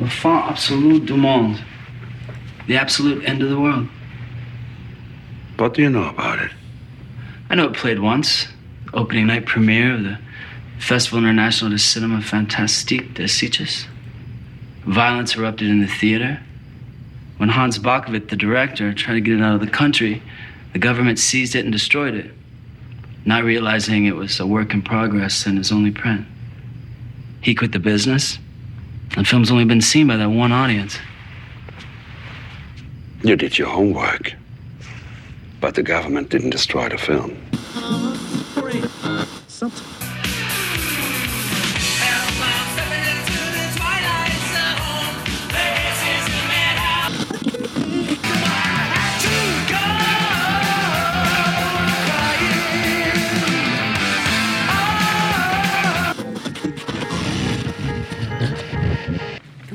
Le fin absolu du monde. The absolute end of the world. What do you know about it? I know it played once. Opening night premiere of the Festival International de Cinema Fantastique de Sitges. Violence erupted in the theater. When Hans Backovic, the director, tried to get it out of the country, the government seized it and destroyed it, not realizing it was a work in progress and his only print. He quit the business. The film's only been seen by that one audience. You did your homework. But the government didn't destroy the film.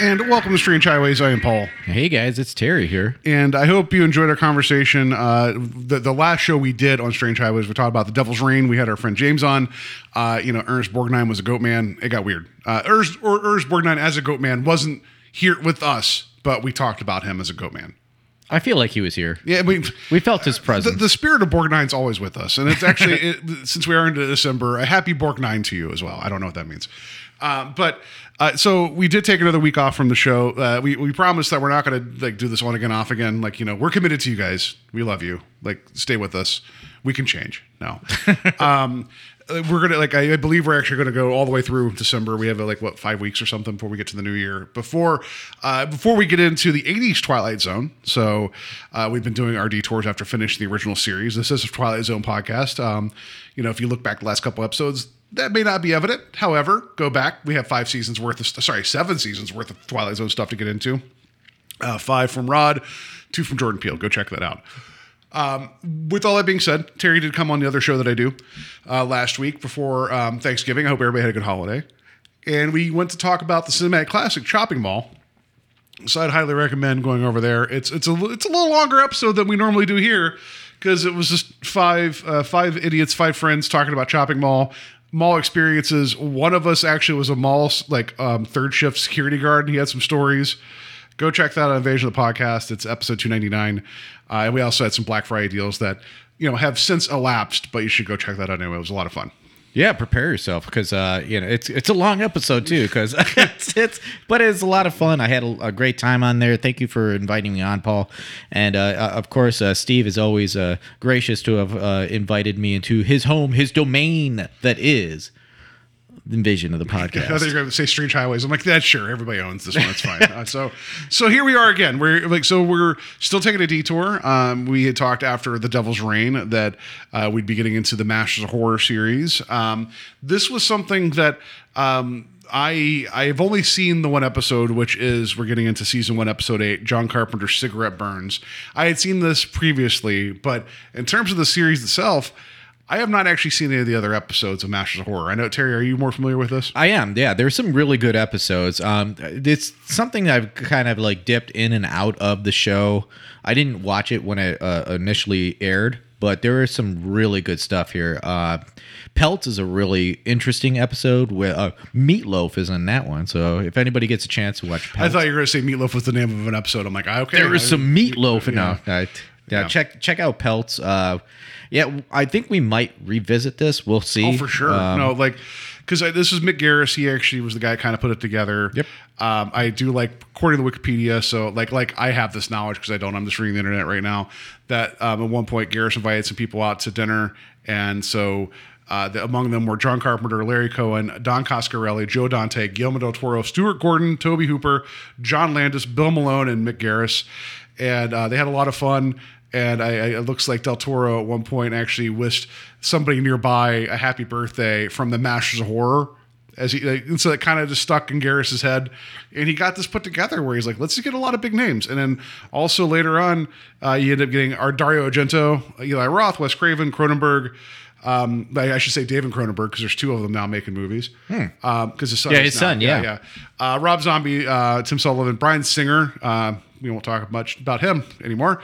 And welcome to Strange Highways. I am Paul. Hey guys, it's Terry here. And I hope you enjoyed our conversation. Uh, the, the last show we did on Strange Highways, we talked about the Devil's Reign. We had our friend James on. Uh, you know, Ernest Borgnine was a goat man. It got weird. Uh, Ernest, or Ernest Borgnine as a goat man wasn't here with us, but we talked about him as a goat man. I feel like he was here. Yeah, we We felt his presence. the spirit of Borgnine's always with us, and it's actually it, since we are into December, a happy Borgnine to you as well. I don't know what that means, um, but uh, so we did take another week off from the show. Uh, we we promised that we're not going to like do this on again, off again. Like you know, we're committed to you guys. We love you. Like stay with us. We can change. No. um, we're gonna like I, believe we're actually gonna go all the way through December. We have uh, like what five weeks or something before we get to the new year. Before uh, before we get into the '80s Twilight Zone. So uh, we've been doing our detours after finishing the original series. This is a Twilight Zone podcast. Um, you know, if you look back the last couple episodes, that may not be evident. However, go back. We have five seasons worth of sorry, seven seasons worth of Twilight Zone stuff to get into. Uh, five from Rod, two from Jordan Peele. Go check that out. Um, with all that being said, Terry did come on the other show that I do uh, last week before um, Thanksgiving. I hope everybody had a good holiday. And we went to talk about the Cinematic Classic Shopping Mall. So I'd highly recommend going over there. It's it's a it's a little longer episode than we normally do here because it was just five uh, five idiots, five friends talking about shopping mall mall experiences. One of us actually was a mall like um, third shift security guard. And he had some stories. Go check that out on Invasion of the Podcast. It's episode 299. Uh, and we also had some Black Friday deals that, you know, have since elapsed, but you should go check that out anyway. It was a lot of fun. yeah, prepare yourself because uh, you know it's it's a long episode too. Because it's, it's but it's a lot of fun. I had a, a great time on there. Thank you for inviting me on, Paul. And uh, uh, of course, uh, Steve is always uh, gracious to have uh, invited me into his home, his domain that is Invasion of the I thought you podcast. were going to say Strange Highways. I'm like, that's sure. Everybody owns this one. It's fine. uh, so, so here we are again. We're like, so we're still taking a detour. Um, we had talked after the Devil's Reign that uh, we'd be getting into the Masters of Horror series. Um, this was something that. Um, I I've only seen the one episode, which is we're getting into season one, episode eight, John Carpenter's cigarette burns. I had seen this previously, but in terms of the series itself, I have not actually seen any of the other episodes of Masters of Horror. I know Terry, are you more familiar with this? I am, yeah. There's some really good episodes. Um, it's something I've kind of like dipped in and out of the show. I didn't watch it when it uh, initially aired, but there is some really good stuff here. Uh, Pelts is a really interesting episode. With uh, Meatloaf is in that one, so if anybody gets a chance to watch, I thought you were going to say Meatloaf was the name of an episode. I'm like, okay. there is some Meatloaf. in Yeah. No, I- yeah, Yeah. check check out Pelts. Uh, yeah, I think we might revisit this. We'll see. Oh, for sure. Um, no, like, because this is Mick Garris. He actually was the guy kind of put it together. Yep. Um, I do like according to Wikipedia. So like, like I have this knowledge because I don't. I'm just reading the internet right now. That um, at one point Garris invited some people out to dinner, and so. Uh, the, among them were John Carpenter, Larry Cohen, Don Coscarelli, Joe Dante, Guillermo del Toro, Stuart Gordon, Tobe Hooper, John Landis, Bill Malone, and Mick Garris. And uh, they had a lot of fun. And I, I, it looks like Del Toro at one point actually wished somebody nearby a happy birthday from the Masters of Horror as he like, and so it kind of just stuck in Garris's head, and he got this put together where he's like, let's just get a lot of big names, and then also later on, uh, you end up getting our Dario Argento, Eli Roth, Wes Craven, Cronenberg. Um, I I should say David Cronenberg because there's two of them now making movies. Because his son, Yeah, is his now- son, yeah. yeah. Uh, Rob Zombie, uh, Tim Sullivan, Bryan Singer. Uh, we won't talk much about him anymore.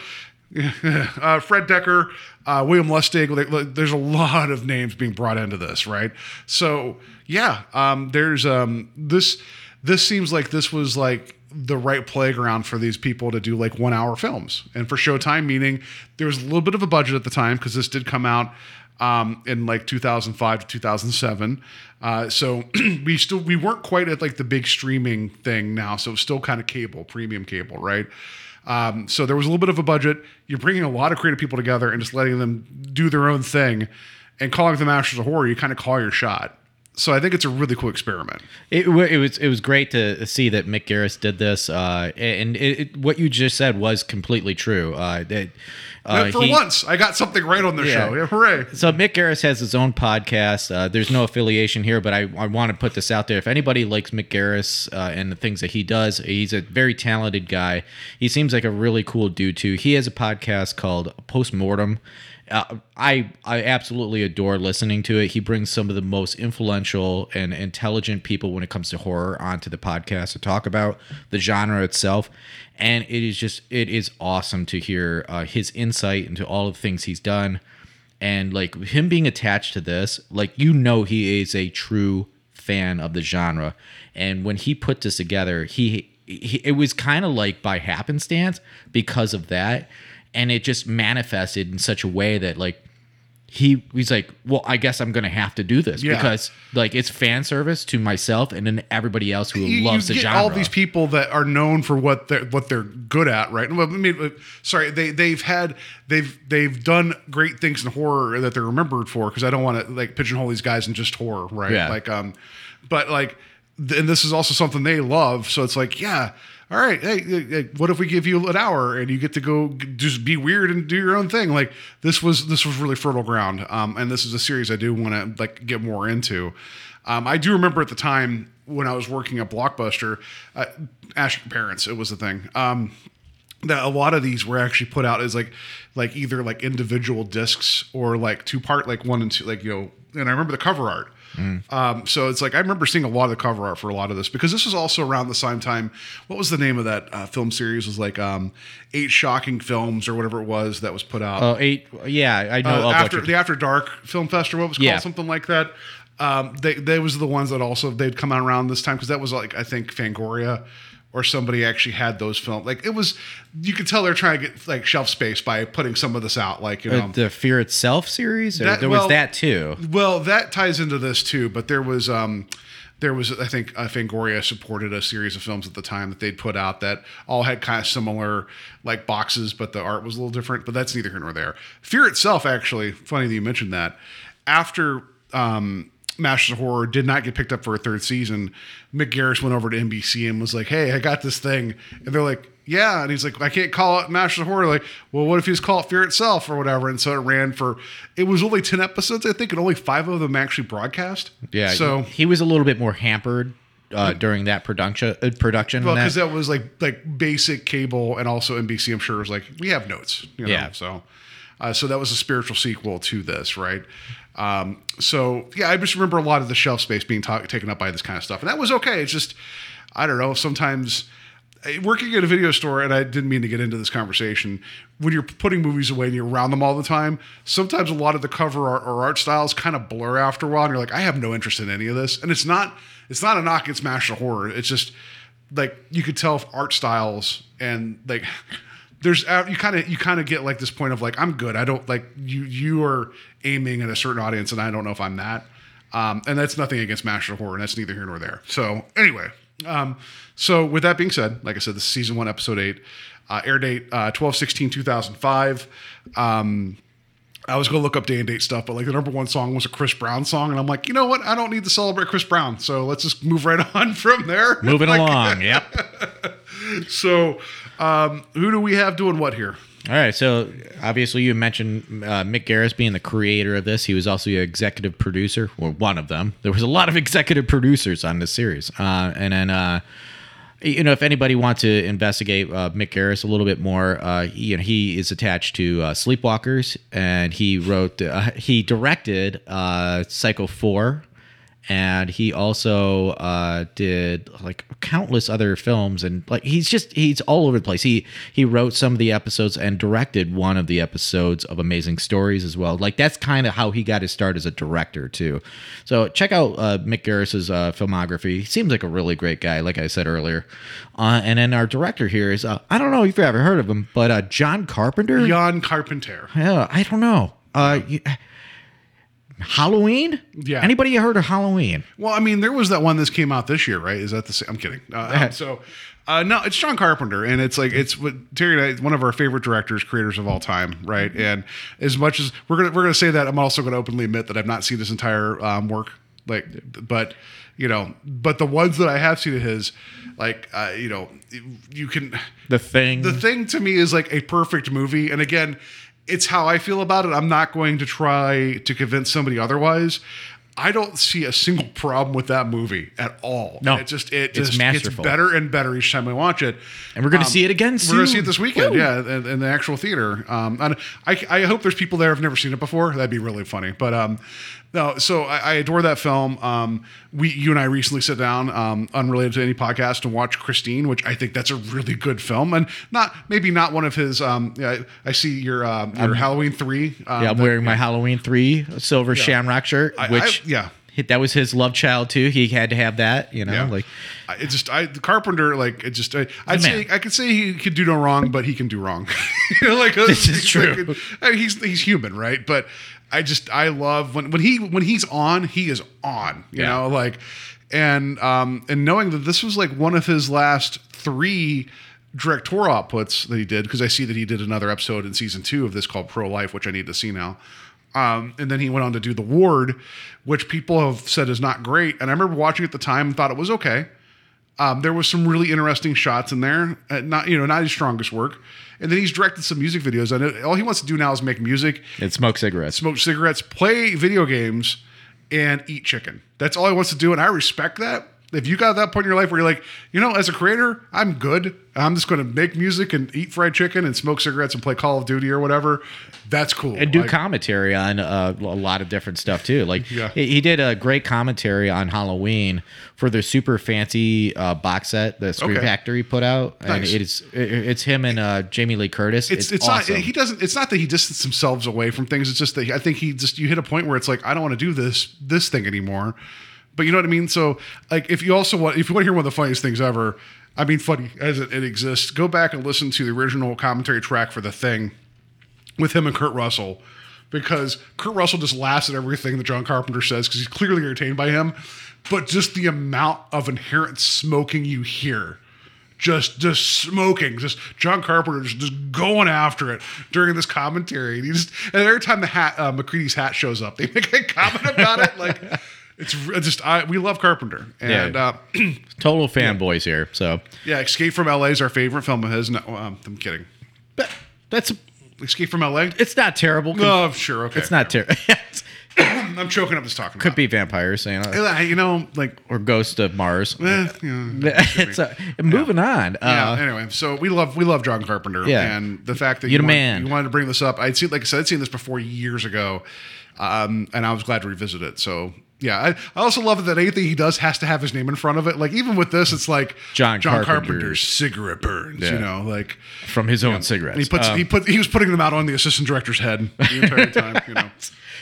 uh, Fred Dekker, uh, William Lustig. There's a lot of names being brought into this, right? So yeah, um, there's um, this. This seems like this was like the right playground for these people to do like one hour films, and for Showtime, meaning there was a little bit of a budget at the time because this did come out um, in like 2005 to 2007. Uh, so we still we weren't quite at like the big streaming thing now, so it was still kind of cable, premium cable, right? Um, so there was a little bit of a budget. You're bringing a lot of creative people together and just letting them do their own thing, and calling them Masters of Horror. You kind of call your shot. So I think it's a really cool experiment. It, it was it was great to see that Mick Garris did this, uh, and it, it, what you just said was completely true. Uh, that uh, for he- once, I got something right on the Yeah. show. Yeah, hooray! So Mick Garris has his own podcast. Uh, there's no affiliation here, but I, I want to put this out there. If anybody likes Mick Garris uh, and the things that he does, he's a very talented guy. He seems like a really cool dude too. He has a podcast called Postmortem. Uh, I I absolutely adore listening to it. He brings some of the most influential and intelligent people when it comes to horror onto the podcast to talk about the genre itself, and it is just it is awesome to hear uh, his insight into all of the things he's done. And like him being attached to this like you know he is a true fan of the genre. And when he put this together he, he it was kind of like by happenstance because of that and it just manifested in such a way that like he he's like well i guess i'm gonna have to do this Yeah. because like it's fan service to myself and then everybody else who you, loves you the get genre all these people that are known for what they're what they're good at, right? Well, I mean, sorry, they they've had they've they've done great things in horror that they're remembered for. Because I don't want to like pigeonhole these guys in just horror, right? Yeah. Like, um, but like, and this is also something they love. So it's like, yeah. All right, hey, hey, what if we give you an hour and you get to go just be weird and do your own thing? Like this was this was really fertile ground, um, and this is a series I do want to like get more into. Um, I do remember at the time when I was working at Blockbuster, uh, parents. It was the thing. Um, that a lot of these were actually put out as like like either like individual discs or like two part like one and two like you know and I remember the cover art. Um, so it's like I remember seeing a lot of the cover art for a lot of this because this was also around the same time. What was the name of that uh, film series? It was like um, eight shocking films or whatever it was that was put out oh eight yeah i know uh, after the After Dark Film Festival, what it was called Yeah. something like that. Um, they they was the ones that also they'd come out around this time because that was like I think Fangoria or somebody actually had those films. Like it was, you could tell they're trying to get like shelf space by putting some of this out. Like you know, uh, the fear itself series That- there well, was that too well, that ties into this too, but there was um there was I think uh, Fangoria supported a series of films at the time that they'd put out that all had kind of similar like boxes, but the art was a little different. But that's neither here nor there. Fear itself, actually, funny that you mentioned that. After um, Masters of Horror did not get picked up for a third season, Mick Garris went over to NBC and was like, "Hey, I got this thing," and they're like. Yeah, and he's like, I can't call it Masters of Horror. Like, well, what if you just call it Fear itself or whatever? And so it ran for. It was only ten episodes, I think, and only five of them actually broadcast. Yeah. So he was a little bit more hampered uh, during that production. Uh, production. well, and that. because that was like like basic cable, and also NBC. I'm sure was like we have notes. You know? Yeah. So, uh, so that was a spiritual sequel to this, right? Um, so yeah, I just remember a lot of the shelf space being ta- taken up by this kind of stuff, and that was okay. It's just I don't know. Sometimes eh, working at a video store, and I didn't mean to get into this conversation. When you're putting movies away and you're around them all the time, sometimes a lot of the cover art or art styles kind of blur after a while, and you're like, I have no interest in any of this. And it's not it's not a knock against Master Horror. It's just like you could tell if art styles and like there's uh, you kind of you kind of get like this point of like I'm good. I don't like you you are aiming at a certain audience, and I don't know if I'm that. Um, and that's nothing against Master Horror, and that's neither here nor there. So anyway, um, so with that being said, like I said, this is season one, episode eight, uh, air date uh, 12 16 2005. Um, I was gonna look up day and date stuff, but like the number one song was a Chris Brown song, and I'm like, you know what? I don't need to celebrate Chris Brown, so let's just move right on from there. Moving Like, along. Yep. So, um, who do we have doing what here? All right, so obviously you mentioned uh, Mick Garris being the creator of this. He was also the executive producer, or one of them. There was a lot of executive producers on this series, uh, and then uh, you know if anybody wants to investigate uh, Mick Garris a little bit more, uh, you know he is attached to uh, Sleepwalkers, and he wrote, he directed uh, Psycho Four. And he also uh, did like countless other films, and like he's just he's all over the place. He he wrote some of the episodes and directed one of the episodes of Amazing Stories as well. Like that's kind of how he got his start as a director too. So check out uh, Mick Garris's uh, filmography. He seems like a really great guy, like I said earlier. Uh, and then our director here is uh, I don't know if you've ever heard of him, but uh, John Carpenter. john Carpenter. Yeah, I don't know. Uh, you- Halloween? Yeah. Anybody heard of Halloween? Well, I mean, there was that one that came out this year, right? Is that the same? I'm kidding. Uh, so, uh, no, it's John Carpenter, and it's like it's what Terry and I, one of our favorite directors, creators of all time, right? And as much as we're gonna we're gonna say that, I'm also gonna openly admit that I've not seen his entire um, work, like, but you know, but the ones that I have seen of his, like, uh, you know, you can The Thing. the thing to me is like a perfect movie and again it's how i feel about it. I'm not going to try to convince somebody otherwise. I don't see a single problem with that movie at all. No. it just it It's just gets better and better each time i watch it. And we're gonna see it again Soon. we're gonna see it this weekend Woo. yeah in, in the actual theater. Um and I, I hope there's people there who've never seen it before. That'd be really funny. But um no so i, I adore that film um we you and i recently sat down um unrelated to any podcast and watch christine which i think that's a really good film and not maybe not one of his um yeah i see your um your halloween 3 um, yeah, I'm that- wearing my Halloween three silver Shamrock shirt, I- I- which yeah. that was his love child too. He had to have that, you know. Yeah. Like I- it just I the Carpenter like it just I, I'd man. say I could say he could do no wrong, but he can do wrong. you know, like This is like, true. I mean, he's he's human, right? But I just I love when when he when he's on, he is on. You Yeah. know, like and um and knowing that this was like one of his last three directorial outputs that he did because I see that he did another episode in season two of this called Pro Life, which I need to see now. Um, and then he went on to do The Ward, which people have said is not great. And I remember watching it at the time and thought it was okay. Um, there was some really interesting shots in there. Uh, not you know not his strongest work. And then he's directed some music videos. And it- all he wants to do now is make music, and smoke cigarettes. smoke cigarettes, play video games, and eat chicken. That's all he wants to do, and I respect that. If you got that point in your life where you're like, you know, as a creator, I'm good. I'm just going to make music and eat fried chicken and smoke cigarettes and play Call of Duty or whatever. That's cool. and do Like, commentary on uh, a lot of different stuff too. Like Yeah. he, he did a great commentary on Halloween for the super fancy uh, box set that Scream Okay. Factory put out, and Nice. it is it- it's him and uh, Jamie Lee Curtis. it's it's, awesome. not he doesn't it's not that he distanced himself away from things it's just that I think he just you hit a point where it's like I don't want to do this this thing anymore but you know what I mean so like if you also want if you want to hear one of the funniest things ever I mean funny as it, it exists go back and listen to the original commentary track for the thing with him and Kurt Russell because Kurt Russell just laughs at everything that John Carpenter says because he's clearly entertained by him but just the amount of inherent smoking you hear just just smoking, just John Carpenter just, just going after it during this commentary. And he just and every time the hat uh, MacReady's hat shows up, they make a comment about it. Like it's just I we love Carpenter and Yeah. uh, Total fanboys here. So yeah, Escape from L.A. is our favorite film of his. No, um, I'm kidding. but that's Escape from L.A. it's not terrible. Oh, sure, okay. It's not terrible. I'm choking up just talking. Could about be vampires, you know. You know, like or ghost of Mars. eh, you know, it's uh, moving on. yeah. Uh, anyway, so we love we love John Carpenter. Yeah. and the fact that You're you, the wanted, man. you wanted to bring this up, I'd seen like I said, I'd seen this before years ago, um, and I was glad to revisit it. So yeah, I, I also love that anything he does has to have his name in front of it. Like even with this, it's like John John Carpenter's- Carpenter's cigarette burns. Yeah. You know, like from his own cigarettes. and he puts Um, he put he was putting them out on the assistant director's head the entire time. You know,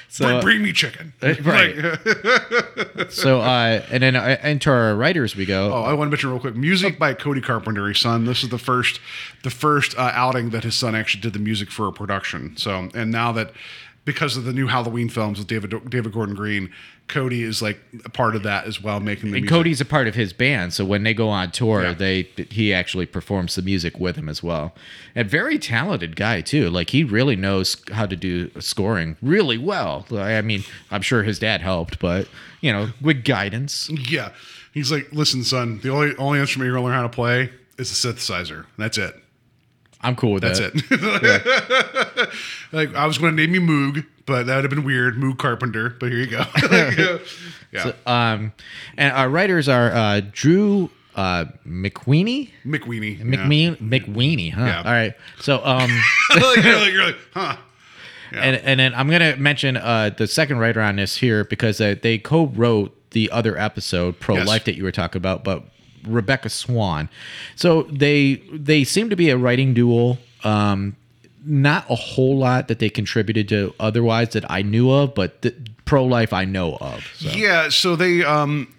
So, bring, uh, bring me chicken. right. Like, so uh, and then uh, into our writers we go. Oh, I want to mention real quick. Music by Cody Carpenter, his son. This is the first, the first uh, outing that his son actually did the music for a production. So, and now that because of the new Halloween films with David David Gordon Green, Cody is like a part of that as well, making the and music. Cody's a part of his band, so when they go on tour, Yeah. they he actually performs the music with him as well. And very talented guy too. Like he really knows how to do scoring really well. I mean, I'm sure his dad helped, but you know, with guidance. Yeah, he's like, listen, son, the only only instrument you're gonna learn how to play is the synthesizer. That's it. I'm cool with That's that. it. like I was going to name you Moog, but that would have been weird, Moog Carpenter. But here you go. Like, uh, yeah, So, um, and our writers are uh, Drew uh, McWeeny. McWeeny. yeah. McWeeny, huh? Yeah. All right. So, um, like, you're, like, you're like, huh? and and then I'm gonna mention uh the second writer on this here because uh, they co-wrote the other episode pro Yes. life that you were talking about, but Rebecca Swan. So they they seem to be a writing duo. Um, not a whole lot that they contributed to otherwise that I knew of, but pro life I know of. So. Yeah, so they um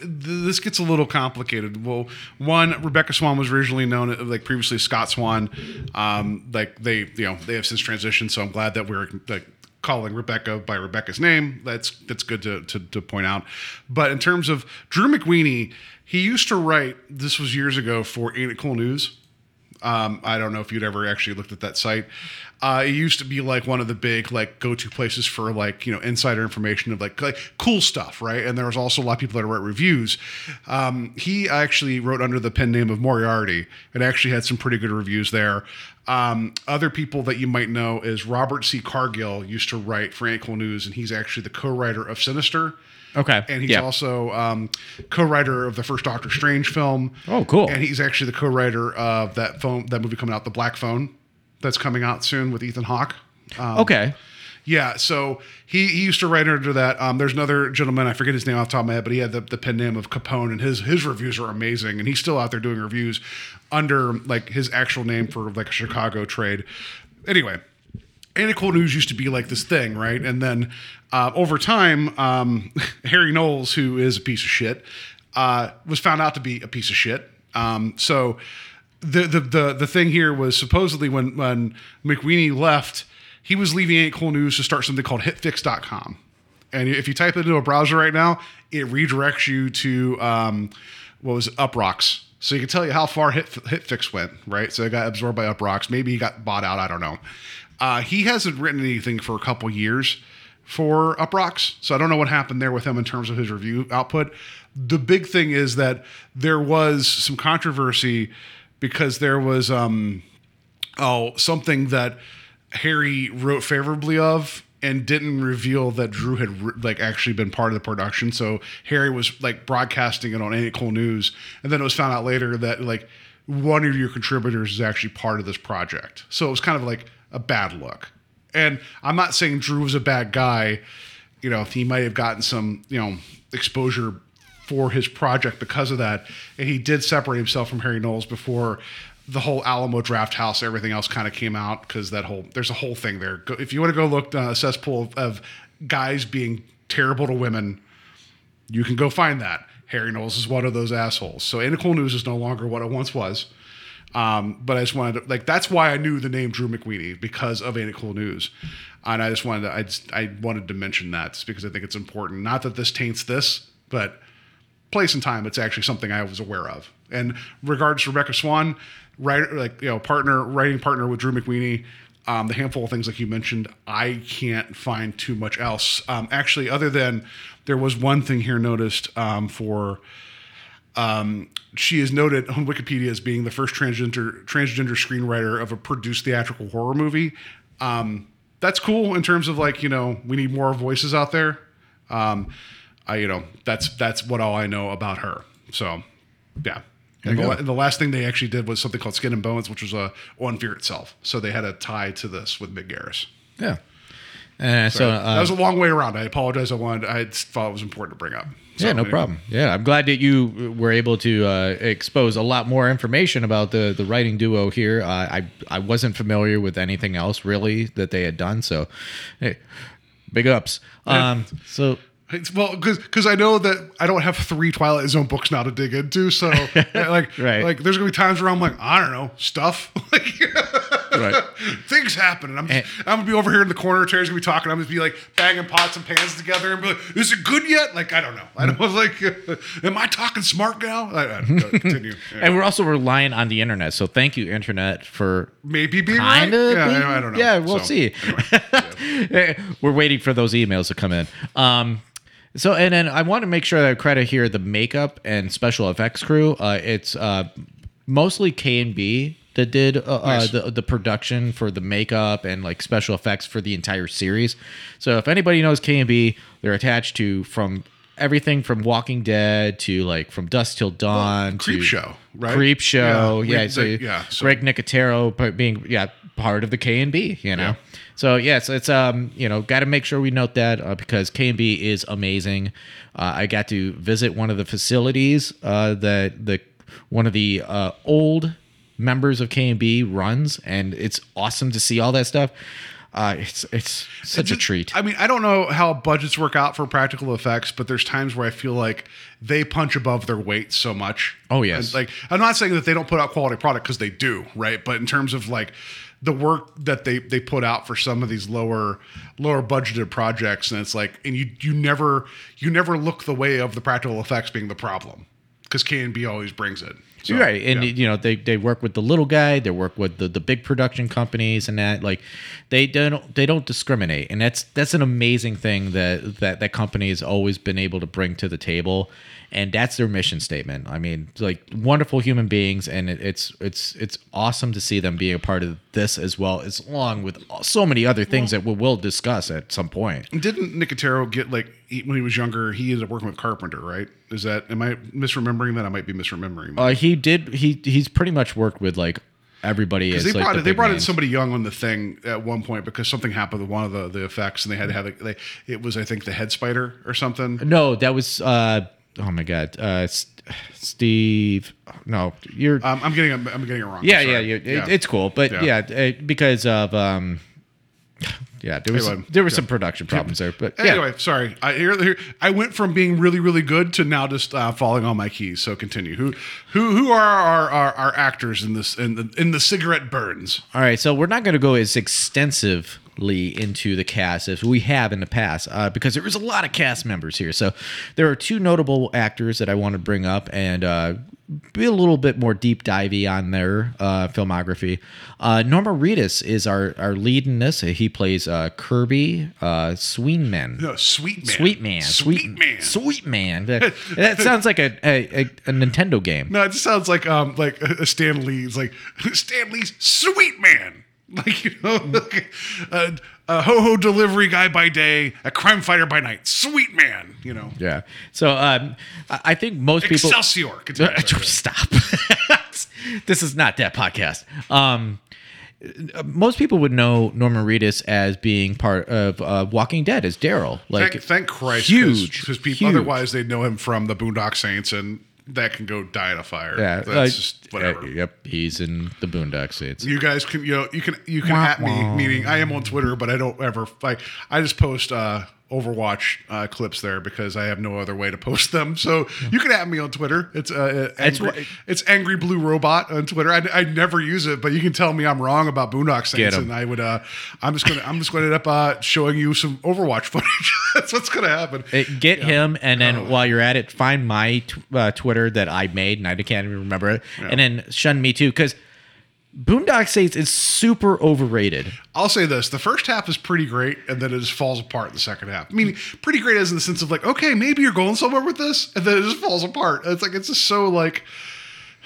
th- this gets a little complicated. Well, one Rebecca Swan was originally known like previously Scott Swan. Um like they you know, they have since transitioned, so I'm glad that we're like calling Rebecca by Rebecca's name. That's that's good to, to to point out. But in terms of Drew McWeeny, he used to write this was years ago for Ain't It Cool News. Um, I don't know if you'd ever actually looked at that site. Uh, it used to be like one of the big like go-to places for like you know insider information of like like cool stuff, right? And there was also a lot of people that write reviews. Um, he actually wrote under the pen name of Moriarty and actually had some pretty good reviews there. Um, other people that you might know is Robert C. Cargill used to write for Ain't Cool News, and he's actually the co-writer of Sinister. Okay. And he's Yeah. also um, co-writer of the first Doctor Strange film. Oh, cool. And he's actually the co-writer of that phone, that movie coming out, The Black Phone, that's coming out soon with Ethan Hawke. Um, okay. Yeah, so he, he used to write under that. Um, there's another gentleman, I forget his name off the top of my head, but he had the, the pen name of Capone, and his his reviews are amazing. And he's still out there doing reviews under like his actual name for like a Chicago trade. Anyway, Cool News used to be like this thing, right? And then uh, over time, um, Harry Knowles, who is a piece of shit, uh, was found out to be a piece of shit. Um, so the, the the the thing here was supposedly when when McWeeny left, he was leaving Cool News to start something called HitFix.com. And if you type it into a browser right now, it redirects you to um, what was it, Uproxx. So you can tell you how far Hit, HitFix went, right? So it got absorbed by Uproxx. Maybe he got bought out. I don't know. Uh, he hasn't written anything for a couple years for Uproxx, so I don't know what happened there with him in terms of his review output. The big thing is that there was some controversy because there was um, oh something that Harry wrote favorably of and didn't reveal that Drew had like actually been part of the production. So Harry was like broadcasting it on Ain't Cool News, and then it was found out later that like one of your contributors is actually part of this project. So it was kind of like a bad look. And I'm not saying Drew was a bad guy. You know, he might have gotten some you know exposure for his project because of that. And he did separate himself from Harry Knowles before the whole Alamo Drafthouse, everything else kind of came out because that whole there's a whole thing there. If you want to go look uh, a cesspool of, of guys being terrible to women, you can go find that. Harry Knowles is one of those assholes. So It Cool News is no longer what it once was. Um, but I just wanted to like that's why I knew the name Drew McWeeny because of Ain't It Cool News, and I just wanted to I just, I wanted to mention that because I think it's important. Not that this taints this, but place and time, it's actually something I was aware of. And regards to Rebecca Swan, writer like you know partner writing partner with Drew McWeeny. Um, the handful of things like you mentioned, I can't find too much else. Um, actually, other than there was one thing here noticed um, for um, she is noted on Wikipedia as being the first transgender transgender screenwriter of a produced theatrical horror movie. Um, that's cool in terms of like you know we need more voices out there. Um, I you know that's that's what all I know about her. So yeah. And the, go. the last thing they actually did was something called Skin and Bones, which was a on Fear itself. So they had a tie to this with Mick Garris. Yeah. And so, uh, that was a long way around. I apologize. I wanted. I thought it was important to bring up. So, yeah, no anyway. problem. Yeah, I'm glad that you were able to uh, expose a lot more information about the the writing duo here. Uh, I I wasn't familiar with anything else really that they had done, so hey, big ups. Um, so It's, well, because I know that I don't have three Twilight Zone books now to dig into, so like, Right. like there's gonna be times where I'm like, I don't know, stuff, like right. things happen, and I'm just, I'm gonna be over here in the corner. Terry's gonna be talking. I'm gonna be like banging pots and pans together, and be like, "Is it good yet?" Like I don't know. I don't like. am I talking smart now? I, I, continue. Yeah. And we're also relying on the internet, so thank you, internet, for Maybe being kind right. of. Yeah, I, I don't know. Yeah, we'll So, see. anyway, We're waiting for those emails to come in. Um, so, and then I want to make sure that I credit here the makeup and special effects crew. Uh, it's uh, mostly KNB that did uh, Nice. uh, the the production for the makeup and like special effects for the entire series. So if anybody knows KNB, they're attached to from everything from Walking Dead to like from Dusk Till Dawn Creep to Show, right? Creep Show, Yeah, yeah. we- so, yeah, so- Greg Nicotero being yeah part of the KNB, you know. So yes, it's um you know got to make sure we note that uh, because KNB is amazing. Uh, I got to visit one of the facilities uh, that the one of the uh, old members of KNB runs, and it's awesome to see all that stuff. Uh, it's it's such a treat. I mean, I don't know how budgets work out for practical effects, but there's times where I feel like they punch above their weight so much. Oh, yes. And, like I'm not saying that they don't put out quality product because they do, right? But in terms of like the work that they they put out for some of these lower lower budgeted projects, and it's like, and you you never you never look the way of the practical effects being the problem because KNB always brings it. So, right, and yeah. you know they, they work with the little guy, they work with the, the big production companies, and that like they don't they don't discriminate, and that's that's an amazing thing that that that company has always been able to bring to the table, and that's their mission statement. I mean, like wonderful human beings, and it, it's it's it's awesome to see them being a part of this as well, as along with so many other things that we will discuss at some point. Didn't Nicotero get like he, when he was younger? He ended up working with Carpenter, right? Is that am I misremembering that? I might be misremembering. that. Uh, he did he he's pretty much worked with like everybody. As, they like, brought the they brought in somebody young on the thing at one point because something happened with one of the, the effects and they had to have it. They, it was I think the head spider or something. No, that was uh oh my god, uh Steve. No, you're Um, I'm getting I'm getting it wrong. yeah, yeah, you it, it's cool, but Yeah. yeah, uh, because of um yeah, there was Anyway, there were yeah. some production problems there, but yeah. Anyway, sorry. I here, here I went from being really really good to now just uh, falling on my keys. So continue. Who who who are our, our, our actors in this in the in the cigarette burns? All right, so we're not going to go as extensively into the cast as we have in the past uh, because there was a lot of cast members here. So there are two notable actors that I want to bring up and uh, be a little bit more deep divey on their uh, filmography. Uh, Norman Reedus is our, our lead in this. He plays uh, Kirby uh, Sweenman. No, sweet man. Sweet man, Sweet, man. sweet man. That, that sounds like a, a, a, a Nintendo game. No, it just sounds like um like a Stan Lee's like Stan Lee's sweet man. Like you know, like, a, a ho ho delivery guy by day, a crime fighter by night. Sweet man, you know. Yeah. So um, I I think most people Excelsior. Continue. Stop. this is not that podcast. Um, most people would know Norman Reedus as being part of uh, Walking Dead as Daryl. Like, thank, thank Christ, huge, Because people, huge. otherwise they'd know him from the Boondock Saints, and that can go die in a fire. yeah, that's uh, just whatever. uh, yep, he's in the Boondock Saints. You guys can you know you can you can Wah, at me meaning I am on Twitter but I don't ever like I just post uh Overwatch uh, clips there because I have no other way to post them. So you can add me on Twitter. It's uh, It's angry, wh- it's angry blue robot on Twitter. I, I never use it, but you can tell me I'm wrong about Boondock Saints, and I would. Uh, I'm just gonna I'm just gonna end up uh, showing you some Overwatch footage. That's what's gonna happen. Uh, Get him, and then Oh. while you're at it, find my t- uh, Twitter that I made, and I can't even remember it, and then shun me too, because Boondock Saints is super overrated. I'll say this: the first half is pretty great, and then it just falls apart in the second half. I mean, pretty great as in the sense of like, okay, maybe you're going somewhere with this, and then it just falls apart. It's like it's just so like.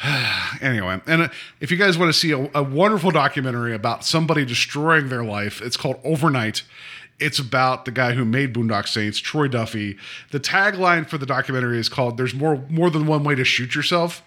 anyway, and uh, if you guys want to see a, a wonderful documentary about somebody destroying their life, it's called Overnight. It's about the guy who made Boondock Saints, Troy Duffy. The tagline for the documentary is called "There's more more than one way to shoot yourself."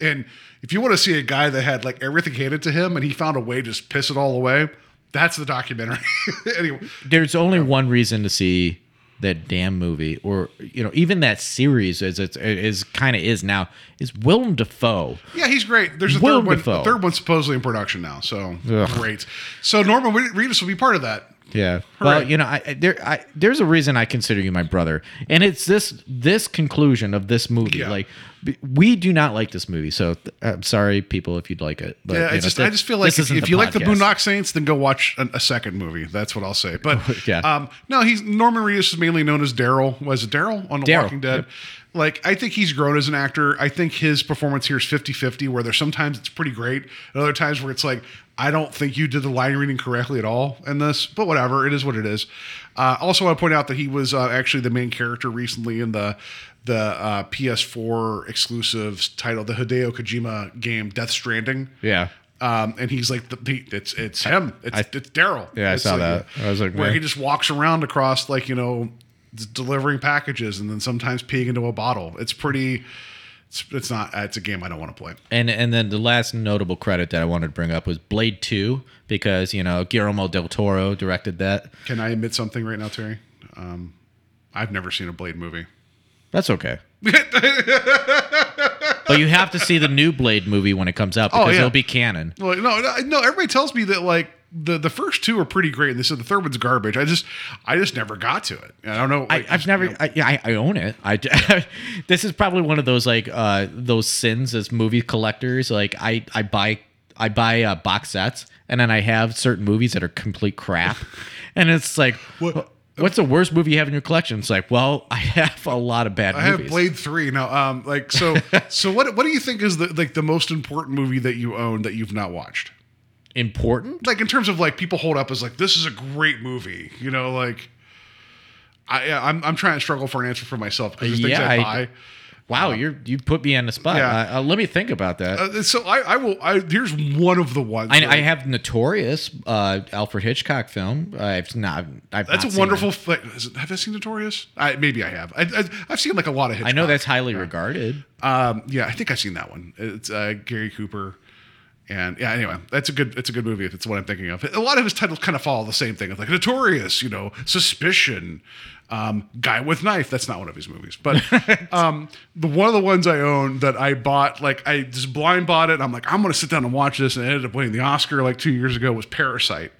And if you want to see a guy that had like everything handed to him and he found a way to just piss it all away, that's the documentary. anyway, There's only one reason to see that damn movie, or you know, even that series as it's is kind of is now, is Willem Dafoe. yeah, he's great. There's a Willem third one. Dafoe. The third one supposedly in production now, so Ugh. great. So Norman Reedus will be part of that. Yeah. Well, Hooray. you know, I, there, I, there's a reason I consider you my brother, and it's this this conclusion of this movie. Yeah. Like, we do not like this movie, so th- I'm sorry, people, if you'd like it. But, yeah, I just I just feel like if, if you like the podcast. Boondock Saints, then go watch a, a second movie. That's what I'll say. But Yeah. um, no, he's Norman Reedus is mainly known as Daryl. Was it Daryl on The Daryl, Walking Dead? yep. Like I think he's grown as an actor. I think his performance here is 50-50, where there's sometimes it's pretty great, and other times where it's like I don't think you did the line reading correctly at all in this. But whatever, it is what it is. Uh, also, I want to point out that he was uh, actually the main character recently in the the uh, PS4 exclusive title, the Hideo Kojima game Death Stranding. Yeah. Um, and he's like, the, the, it's it's him, it's, it's Daryl. Yeah, I saw like, that. I was like, where man. he just walks around across like you know, delivering packages and then sometimes peeing into a bottle. It's pretty. It's, it's not. It's a game I don't want to play. And and then the last notable credit that I wanted to bring up was Blade Two because you know Guillermo del Toro directed that. Can I admit something right now, Terry? Um, I've never seen a Blade movie. That's okay. but you have to see the new Blade movie when it comes out because Oh, yeah. it'll be canon. Well, no, no, no. Everybody tells me that like the the first two are pretty great, and they said the third one's garbage. I just I just never got to it. I don't know. I, like, I've just, never. you know, I, yeah, I, I own it. I. this is probably one of those like uh those sins as movie collectors. Like I I buy I buy uh, box sets and then I have certain movies that are complete crap, and it's like. What- What's the worst movie you have in your collection? It's like, well, I have a lot of bad I have. Blade Three now. Um, like so. so what what do you think is the like the most important movie that you own that you've not watched? Important? Like in terms of like people hold up as like this is a great movie. You know, like. I I'm I'm trying to struggle for an answer for myself because there's things Yeah, I, I- buy. Wow, you're you put me on the spot. Yeah. Uh, uh, let me think about that. Uh, so I, I will. I, here's one of the ones. I, I have Notorious, uh, Alfred Hitchcock film. I've not. I've That's not a wonderful. it. Like, is it, have I seen Notorious? I, maybe I have. I, I, I've seen like a lot of. Hitchcock. I know that's highly regarded. Um, yeah, I think I've seen that one. It's uh, Gary Cooper, and yeah. Anyway, that's a good. It's a good movie if it's what I'm thinking of. A lot of his titles kind of follow the same thing. It's like Notorious, you know, Suspicion, um, Guy with Knife. That's not one of his movies, but um, the one of the ones I own that I bought, like I just blind bought it. I'm like, I'm going to sit down and watch this, and it ended up winning the Oscar like two years ago. Was Parasite.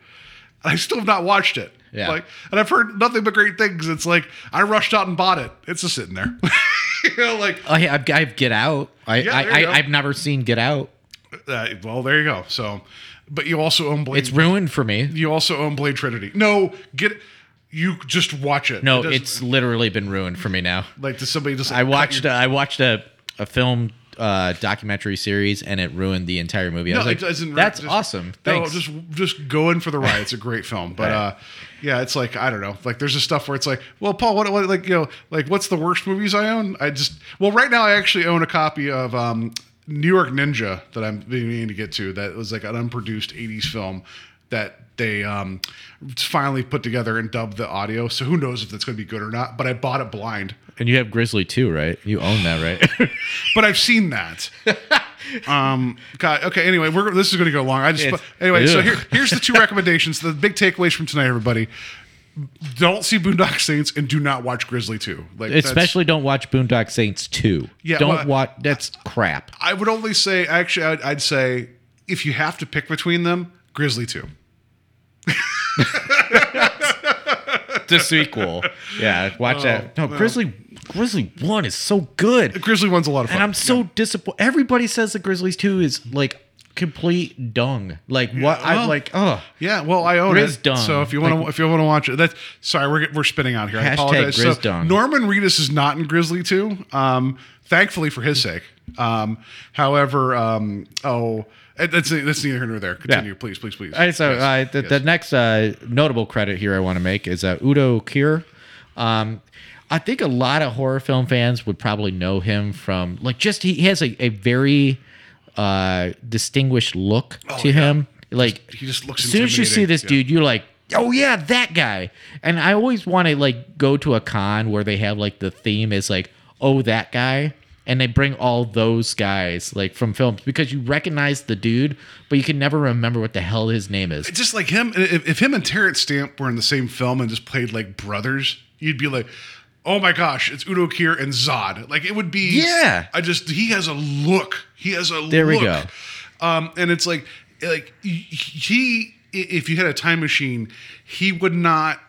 And I still have not watched it. Yeah. Like, and I've heard nothing but great things. It's like I rushed out and bought it. It's just sitting there. you know, like Oh, yeah, I've, I've Get Out. I, Yeah, I, I. I've never seen Get Out. Uh, well, there you go. So, but you also own Blade. It's ruined for me. you also own Blade Trinity. No, get. You just watch it. No, It it's literally been ruined for me now. like does somebody just? I watched. uh, I watched a a film uh, documentary series, and it ruined the entire movie. I No, was like, it doesn't. "That's just- awesome." No, just just go in for the ride. It's a great film, but Right. uh, yeah, it's like I don't know. Like there's just stuff where it's like, well, Paul, what, what, like you know, like what's the worst movies I own? I just well, right now I actually own a copy of um, New York Ninja that I'm beginning to get to. That was like an unproduced '80s film that they um, finally put together and dubbed the audio. So who knows if that's going to be good or not? But I bought it blind. and you have Grizzly too, right? You own that, right? But I've seen that. um, God, okay. Anyway, we're this is going to go long. I just It's- anyway. So here, here's the two recommendations. The big takeaways from tonight, everybody. Don't see Boondock Saints and do not watch Grizzly Two. Like that's- Especially don't watch Boondock Saints two. Yeah, don't well, watch. That's crap. I would only say actually I'd, I'd say if you have to pick between them, Grizzly Two. The sequel. Yeah, watch that. Oh, no, Grizzly. Grizzly one is so good. Grizzly One's a lot of fun. And I'm so disappointed. Everybody says the Grizzlies 2 is like complete dung. Like what? I well, like. Oh, Yeah, well, I own Grizz it. dung. So if you want to, Like- if you want to watch it, that's sorry, we're we're spinning out here. I apologize. Grizz so dung. Norman Reedus is not in Grizzly Two. Um, thankfully for his sake. Um, however, um, oh, that's that's neither here nor there. Continue, please, please, please. All right, so Yes, uh, the, yes. the next uh, notable credit here I want to make is uh, Udo Kier. Um, I think a lot of horror film fans would probably know him from like just he, he has a, a very uh, distinguished look to him. Like Oh, he just looks as soon as you see this yeah. dude, you're like, oh yeah, that guy. And I always want to like go to a con where they have like the theme is like, oh that guy. And they bring all those guys like from films because you recognize the dude, but you can never remember what the hell his name is. just like him, if, if him and Terrence Stamp were in the same film and just played like brothers, you'd be like, oh my gosh, it's Udo Kier and Zod. Like it would be. Yeah. I just he has a look. He has a There we look. go. Um, and it's like like he if you had a time machine, he would not.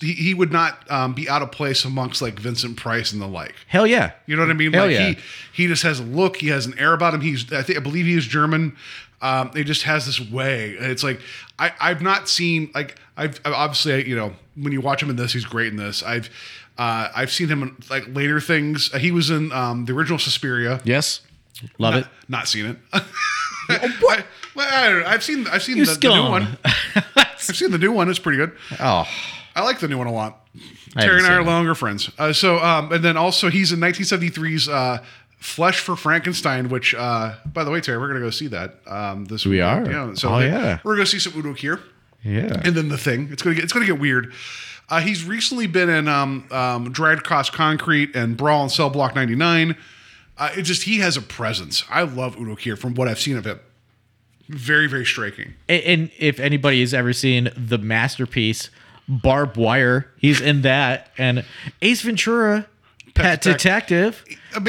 He, he would not um, be out of place amongst like Vincent Price and the like. Hell yeah. You know what I mean? Hell like yeah. he he just has a look. He has an air about him. He's I think I believe he is German. Um, he just has this way. It's like I I've not seen like I've I've obviously you know when you watch him in this he's great in this. I've uh, I've seen him in like later things. Uh, he was in um, the original Suspiria. Yes. Love it. Not seen it. what? well, I don't know. I've seen I've seen You the, the new scum. one. I've seen the new one. It's pretty good. Oh. I like the new one a lot. I Terry and I are haven't longer friends. Uh, so, um, and then also he's in 1973's uh, Flesh for Frankenstein, which, uh, by the way, Terry, we're going to go see that um, this We weekend. are? Yeah, so Oh, they- yeah. we're going to see some Udo Kier. Yeah. And then the thing, it's gonna get it's gonna get weird. Uh, he's recently been in um, um, Dragged Across Concrete and Brawl and Cell Block 99. Uh, it just he has a presence. I love Udo Kier from what I've seen of him. Very very striking. And, and if anybody has ever seen the masterpiece Barbed Wire, he's in that. And Ace Ventura, Pet, Pet Detec- Detective. A, a-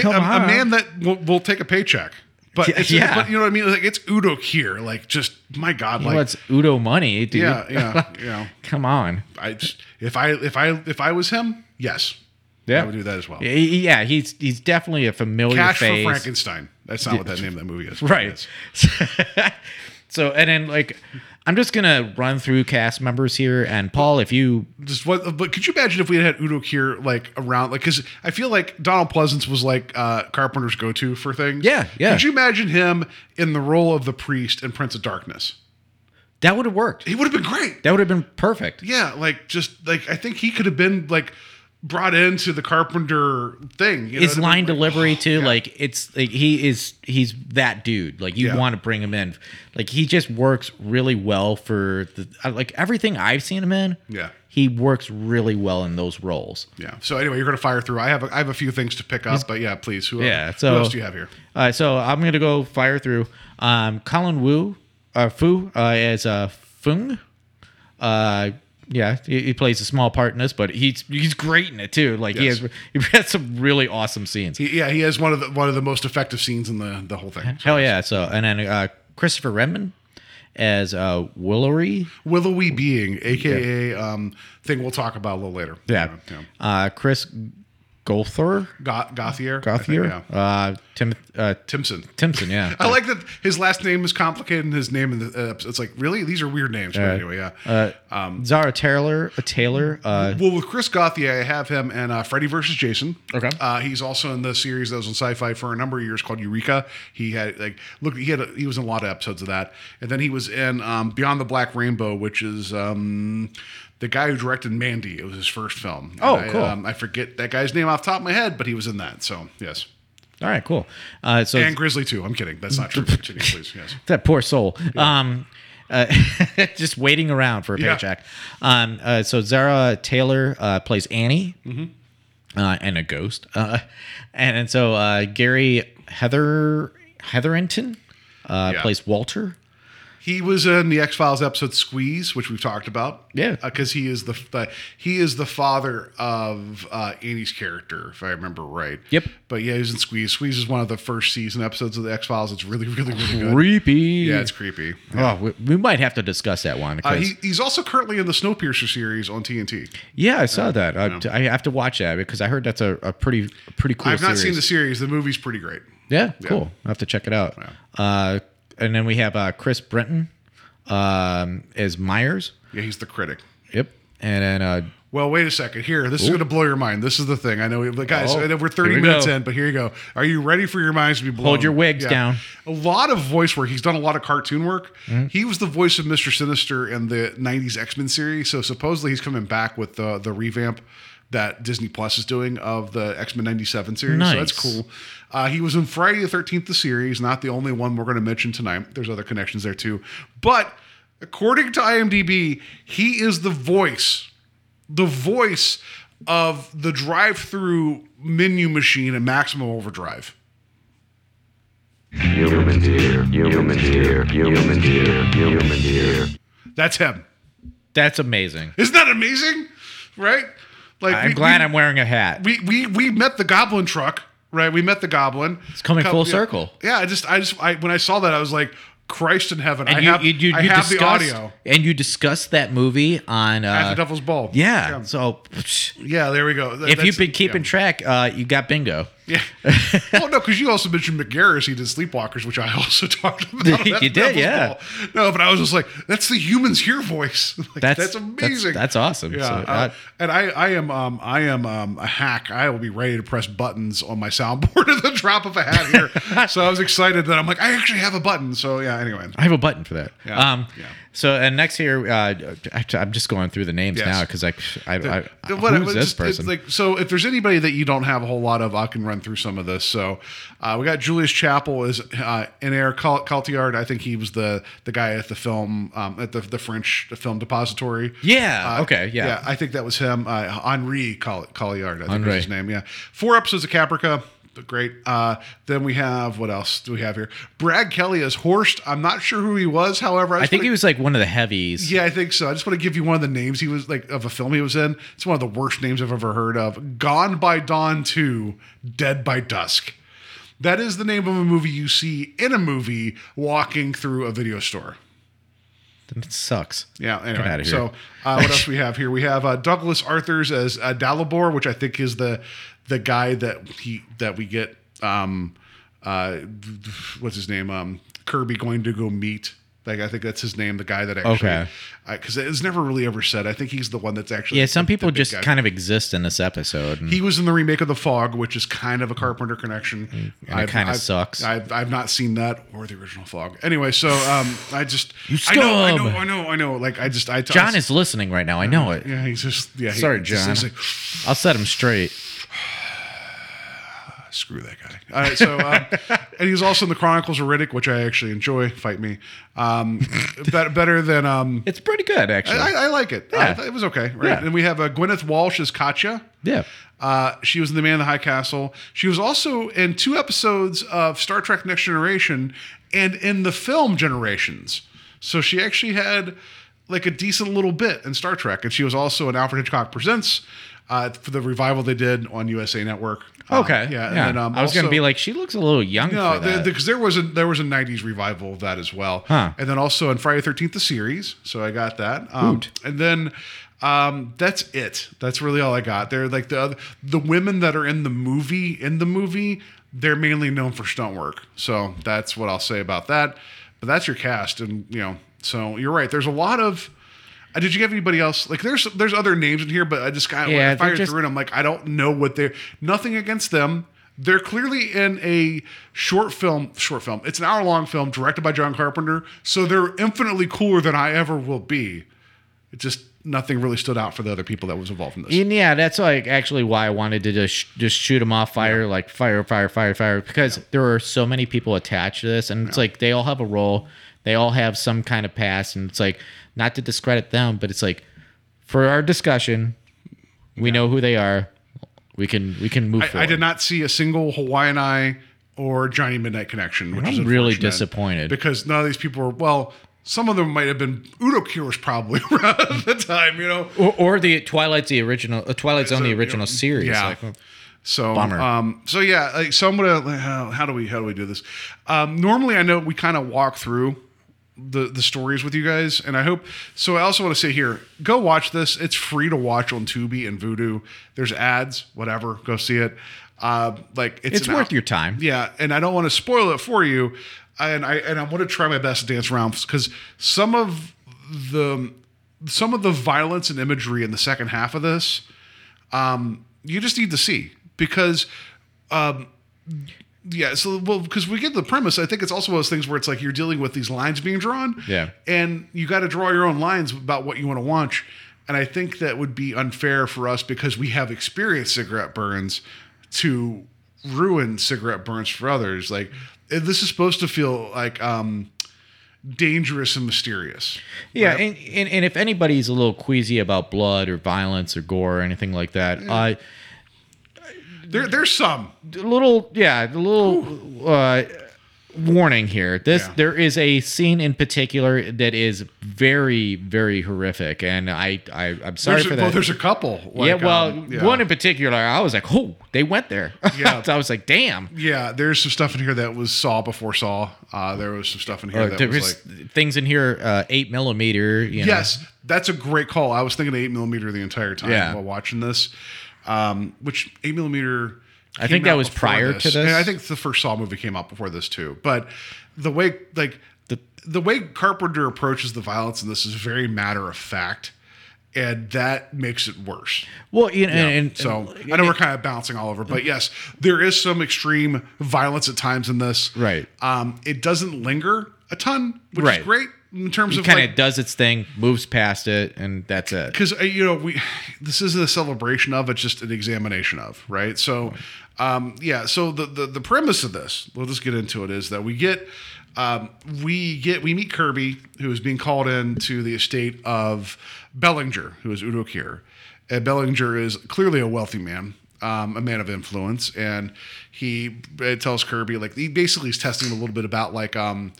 a man that will, will take a paycheck. But, Yeah, it's, yeah. but you know what I mean? Like it's Udo here. Like just my God, He like wants Udo money, dude. yeah, yeah, you know. Come on. I just, if I if I if I was him, yes, Yeah. I would do that as well. Yeah, he's he's definitely a familiar Cash face. for Frankenstein. That's not what that name of that movie is. Right. So and then like I'm just gonna run through cast members here and Paul, if you just what but could you imagine if we had had Udo Kier like around like because I feel like Donald Pleasence was like uh Carpenter's go-to for things. Yeah, yeah. Could you imagine him in the role of the priest in Prince of Darkness? that would have worked. He would have been great. That would have been perfect. Yeah, like just like I think he could have been like brought into the Carpenter thing. You know His what I mean? line Like, delivery too, yeah. like it's like he is he's that dude. Like you Yeah. want to bring him in. Like he just works really well for the like everything I've seen him in. Yeah. He works really well in those roles. Yeah. So anyway, you're gonna fire through. I have a, I have a few things to pick up, but yeah, please. Who, Yeah, who so- else do you have here? Uh, so I'm gonna go fire through. Um, Colin Wu, uh, Foo, uh, as uh, Fung. Uh, yeah, he, he plays a small part in this, but he's he's great in it too. Like Yes. he has he has some really awesome scenes. He, yeah, he has one of the one of the most effective scenes in the the whole thing. Hell yeah! So and then uh, Christopher Redmond as uh, Willery. Willowy being, aka um, thing we'll talk about a little later. Yeah. yeah. Uh, Chris Gothor. Go- Gauthier. I think, Gauthier. yeah. Uh, Tim. Uh, Timson. Timson. Yeah. I like that his last name is complicated and his name in the uh, it's like really these are weird names. But anyway, yeah. Uh, Zara Taylor. Uh, Taylor. Uh, well, with Chris Gauthier, I have him and uh, Freddy versus Jason. Okay. Uh, he's also in the series that was on Sci-Fi for a number of years called Eureka. He had like look, he had a, he was in a lot of episodes of that, and then he was in um, Beyond the Black Rainbow, which is um, the guy who directed Mandy. It was his first film. Oh, And I, cool. um, I forget that guy's name off the top of my head, but he was in that. So yes, all right. Cool. Uh, so and Grizzly too. I'm kidding. That's not true. Continue, please. Yes. that poor soul. Um, uh, just waiting around for a Yeah. paycheck. Um, uh, so Zara Taylor uh, plays Annie Mm-hmm. uh, and a ghost. Uh, and, and so uh, Gary Heather Hetherington uh, Yeah. plays Walter. He was in the X Files episode Squeeze, which we've talked about. Yeah. because he is the, the he is the father of uh, Annie's character, if I remember right. Yep. But yeah, he was in Squeeze. Squeeze is one of the first season episodes of the X Files. It's really, really, really good. Creepy. Yeah, it's creepy. Oh, we, we might have to discuss that one. Uh, he, he's also currently in the Snowpiercer series on TNT. yeah, I saw that. I, I have to watch that because I heard that's a, a pretty pretty cool. I've not series. seen the series. The movie's pretty great. Yeah, cool. I have to check it out. Uh, and then we have uh, Chris Brenton um, as Myers. Yeah, he's the critic. Yep. And then uh, Well, wait a second. Here, this is going to blow your mind. This is the thing. I know, we, guys, oh, we're thirty we minutes go. in, but here you go. Are you ready for your minds to be blown? Hold your wigs down. A lot of voice work. He's done a lot of cartoon work. Mm-hmm. He was the voice of Mister Sinister in the '90s X Men series. So supposedly he's coming back with the the revamp that Disney Plus is doing of the X Men '97 series. So that's cool. Uh, he was in Friday the Thirteenth, the series. Not the only one we're going to mention tonight. There's other connections there too, but. According to IMDb, he is the voice the voice of the drive-through menu machine in Maximum Overdrive. Human deer, human deer, human deer, human deer. That's him. that's amazing. Isn't that amazing? Right? Like I'm glad I'm wearing a hat. we we we met the Goblin truck. Right? We met the Goblin. It's coming full circle. Yeah, I just I just I, when I saw that I was like, Christ in heaven! and I you, have you, you, I you have the audio. and you discussed that movie on At uh, the Devil's Ball. yeah, yeah. So Yeah, there we go. That- if you've been keeping yeah. track, uh, you got bingo. Yeah. well, no, because you also mentioned Mick Garris. He did Sleepwalkers, which I also talked about. You That's did, yeah. Ball. No, but I was just like, that's the humans here voice. like, That's- that's, that's- amazing. that's awesome. Yeah. So, uh, uh, and I, I am, um, I am um, a hack. I will be ready to press buttons on my soundboard at the drop of a hat here. so I was excited that I'm like, I actually have a button. So yeah. Anyway. I have a button for that. Yeah, Um, yeah. So and next here, uh, I- I'm just going through the names Yes. now because I, I, I Uh, what- who's this just- it's person? Like, so if there's anybody that you don't have a whole lot of, I can run through some of this. So uh, we got Julius Chapple is uh, Henri Cotillard. I think he was the the guy at the film um, at the the French film depository. Yeah, Uh, okay, yeah. I think that was him. Uh, Henri Cotillard. I think Henri. was his name. Yeah, four episodes of Caprica. Great. Uh, then we have what else do we have here? Brad Kelly as Horst. I'm not sure who he was. However, I, I think wanna- he was like one of the heavies. yeah, I think so. I just want to give you one of the names he was like of a film he was in. It's one of the worst names I've ever heard of. Gone by Dawn 2, Dead by Dusk. That is the name of a movie you see in a movie walking through a video store. It sucks. Yeah, Get anyway. So, uh, what else we have here? We have uh, Douglas Arthurs as uh, Dalibor, which I think is the the guy that he that we get. Um, uh, what's his name? Um, Kirby going to go meet. Like I think that's his name. The guy that actually, Okay. because it's never really ever said. I think he's the one that's actually. Yeah, some the- the people big just guy. kind of exist in this episode. He was in the remake of The Fog, which is kind of a Carpenter connection. And it kinda sucks. I've, I've not seen that or the original Fog. Anyway, so um, I just You I know, I know, I know, I know. Like I just I John is listening right now. I know it. yeah, he's just yeah. Sorry, just- John. he's like, I'll set him straight. Screw that guy. All right, so um, and he's also in the Chronicles of Riddick, which I actually enjoy. Fight me, um, better, better than um, It's pretty good, actually. I, I like it. Yeah. Uh, it was okay, right? Yeah. And we have uh, Gwynyth Walsh as Katya. yeah. Uh, she was in The Man in the High Castle. She was also in two episodes of Star Trek Next Generation and in the film Generations. So she actually had like a decent little bit in Star Trek. And she was also in Alfred Hitchcock Presents uh, for the revival they did on USA Network. Uh, Okay. yeah. Yeah. And then, um, I was going to be like, she looks a little young no, because there was a there was a '90s revival of that as well, Huh. and then also on Friday Thirteenth the series. So I got that, um, and then um, that's it. That's really all I got. They're like the other, the women that are in the movie in the movie. They're mainly known for stunt work, so that's what I'll say about that. But that's your cast, and you know, so you're right. There's a lot of. Uh, did you have anybody else? Like, there's there's other names in here, but I just kind of Yeah, fired just- through it. I'm like, I don't know what they're. Nothing against them. They're clearly in a short film. Short film. It's an hour long film directed by John Carpenter. So they're infinitely cooler than I ever will be. It just nothing really stood out for the other people that was involved in this. And yeah, that's like actually why I wanted to just just shoot them off fire, like fire, fire, fire, fire, because there are so many people attached to this, and it's like they all have a role, they all have some kind of past, and it's like not to discredit them, but it's like for our discussion, we know who they are, we can we can move I, forward. I did not see a single Hawaiian Eye or Johnny Midnight connection, which I'm is really disappointed. because none of these people were well. Some of them might have been Udo Kier probably around at the time, you know. or, or the Twilight's the original, uh, Twilight's on So, the you original know, series. yeah. Like, So Bummer. um so yeah, like so I'm gonna how, how do we how do we do this? Um normally I know we kind of walk through the the stories with you guys, and I hope so I also want to say here, go watch this. It's free to watch on Tubi and Vudu. There's ads, whatever, go see it. Uh like it's it's worth your time. yeah, and I don't want to spoil it for you, and I and I want to try my best to dance around because some of the some of the violence and imagery in the second half of this, um, you just need to see because, um, yeah. So well, because we get the premise, I think it's also one of those things where it's like you're dealing with these lines being drawn, Yeah. and you got to draw your own lines about what you want to watch. And I think that would be unfair for us because we have experienced cigarette burns to ruin cigarette burns for others. Like this is supposed to feel like um, dangerous and mysterious. Yeah, and, and, and if anybody's a little queasy about blood or violence or gore or anything like that, uh, There, there's some. a little, yeah, a little uh, warning here. This Yeah. there is a scene in particular that is very, very horrific, and I, I I'm sorry There's for a, that. well, there's a couple. yeah, well, um, yeah. one in particular, I was like, oh, they went there. Yeah. so I was like, damn. Yeah, there's some stuff in here that was Saw before Saw. Uh, there was some stuff in here that there was was like. things in here, uh, eight millimeter. You know. That's a great call. I was thinking eight millimeter the entire time Yeah. while watching this, um, which eight millimeter. I think that was prior to this. And I think the first Saw movie came out before this too. But the way, like the the way Carpenter approaches the violence in this is very matter of fact, and that makes it worse. Well, you know, Yeah. and, and so I know we're kind of bouncing all over, but yes, there is some extreme violence at times in this. Right. Um, it doesn't linger a ton, which Right. is great. In terms of kind like of does its thing, moves past it, and that's it. because you know we this isn't a celebration of it's just an examination of right? So um yeah so the the, the premise of this we'll just get into it is that we get um we get we meet kirby who is being called in to the estate of bellinger who is udo kier. And bellinger is clearly a wealthy man um, a man of influence and he uh, tells kirby like he basically is testing a little bit about like um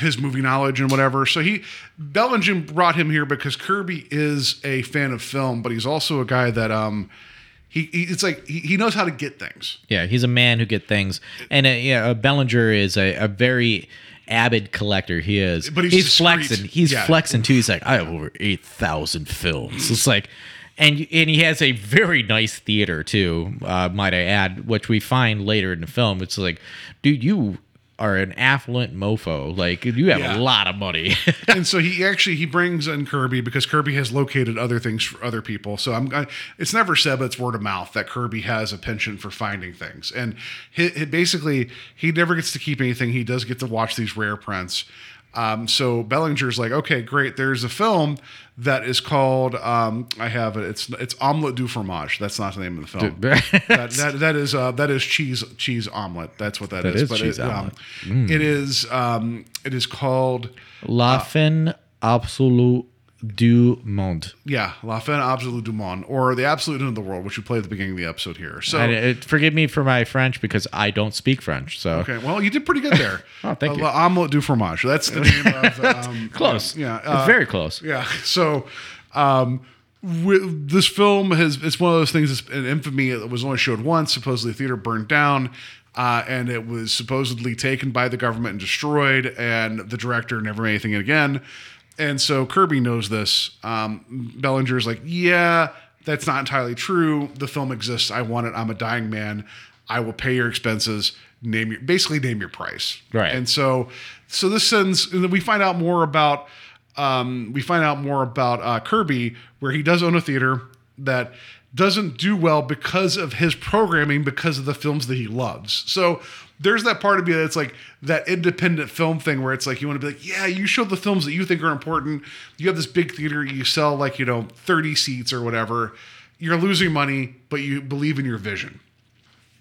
his movie knowledge and whatever. So he Bellinger brought him here because Kirby is a fan of film, but he's also a guy that um he, he it's like he, he knows how to get things. Yeah, he's a man who get things, and uh, yeah, uh, Bellinger is a, a very avid collector. He is, But he's he's flexing. He's Yeah. flexing too. He's like, I have over eight thousand films. It's like, and and he has a very nice theater too. Uh, might I add, which we find later in the film. It's like, dude, you are an affluent mofo. Like you have Yeah. a lot of money. and so he actually he brings in Kirby because Kirby has located other things for other people. So I'm I, it's never said, but it's word of mouth that Kirby has a penchant for finding things, and he, he basically he never gets to keep anything. He does get to watch these rare prints. Um, so Bellinger's like, okay, great. There's a film that is called um, I have it. It's it's omelette du fromage. That's not the name of the film. that, that that is uh, that is cheese cheese omelet. That's what That is. is But cheese it, um, omelet. Mm. it is um, it is called La fin absolue du monde. Yeah, La Fin Absolue du Monde, or The Absolute End of the World, which we played at the beginning of the episode here. So, And it, forgive me for my French because I don't speak French. So okay, well, you did pretty good there. Oh, thank you. La Omelette du Fromage. That's the name of um, close. Yeah, It's uh, very close. Yeah. So, um, wi- this film has it's one of those things that's an infamy. It was only showed once. Supposedly, the theater burned down. Uh, and it was supposedly taken by the government and destroyed, and the director never made anything again. And so Kirby knows this. Um, Bellinger's like, yeah, that's not entirely true. The film exists. I want it. I'm a dying man. I will pay your expenses. Name your basically name your price. Right. And so so this sends and then we find out more about um, we find out more about uh, Kirby where he does own a theater that doesn't do well because of his programming because of the films that he loves. So there's that part of me that's like that independent film thing where it's like you want to be like, yeah, you show the films that you think are important. You have this big theater, you sell like, you know, 30 seats or whatever. You're losing money, but you believe in your vision.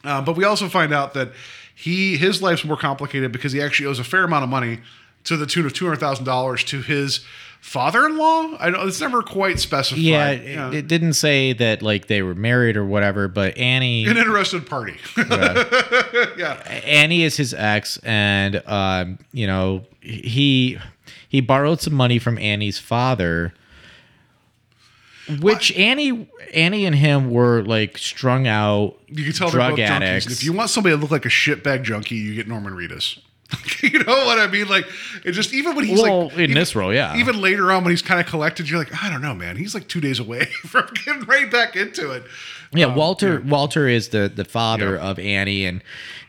Uh, but we also find out that he his life's more complicated because he actually owes a fair amount of money to the tune of two hundred thousand dollars to his father-in-law. I know it's never quite specified. Yeah, it, it didn't say that like they were married or whatever, but Annie an interested party. yeah, Annie is his ex, and um, you know he he borrowed some money from Annie's father, which Annie Annie and him were like strung out. you can tell drug they're both addicts. junkies. If you want somebody to look like a shitbag junkie, you get Norman Reedus. you know what I mean? Like it just even when he's Well, like in even- this role, yeah. Even later on when he's kind of collected, you're like, I don't know, man. He's like two days away from getting right back into it. Yeah, Um, Walter Walter is the the father Yeah. of Annie, and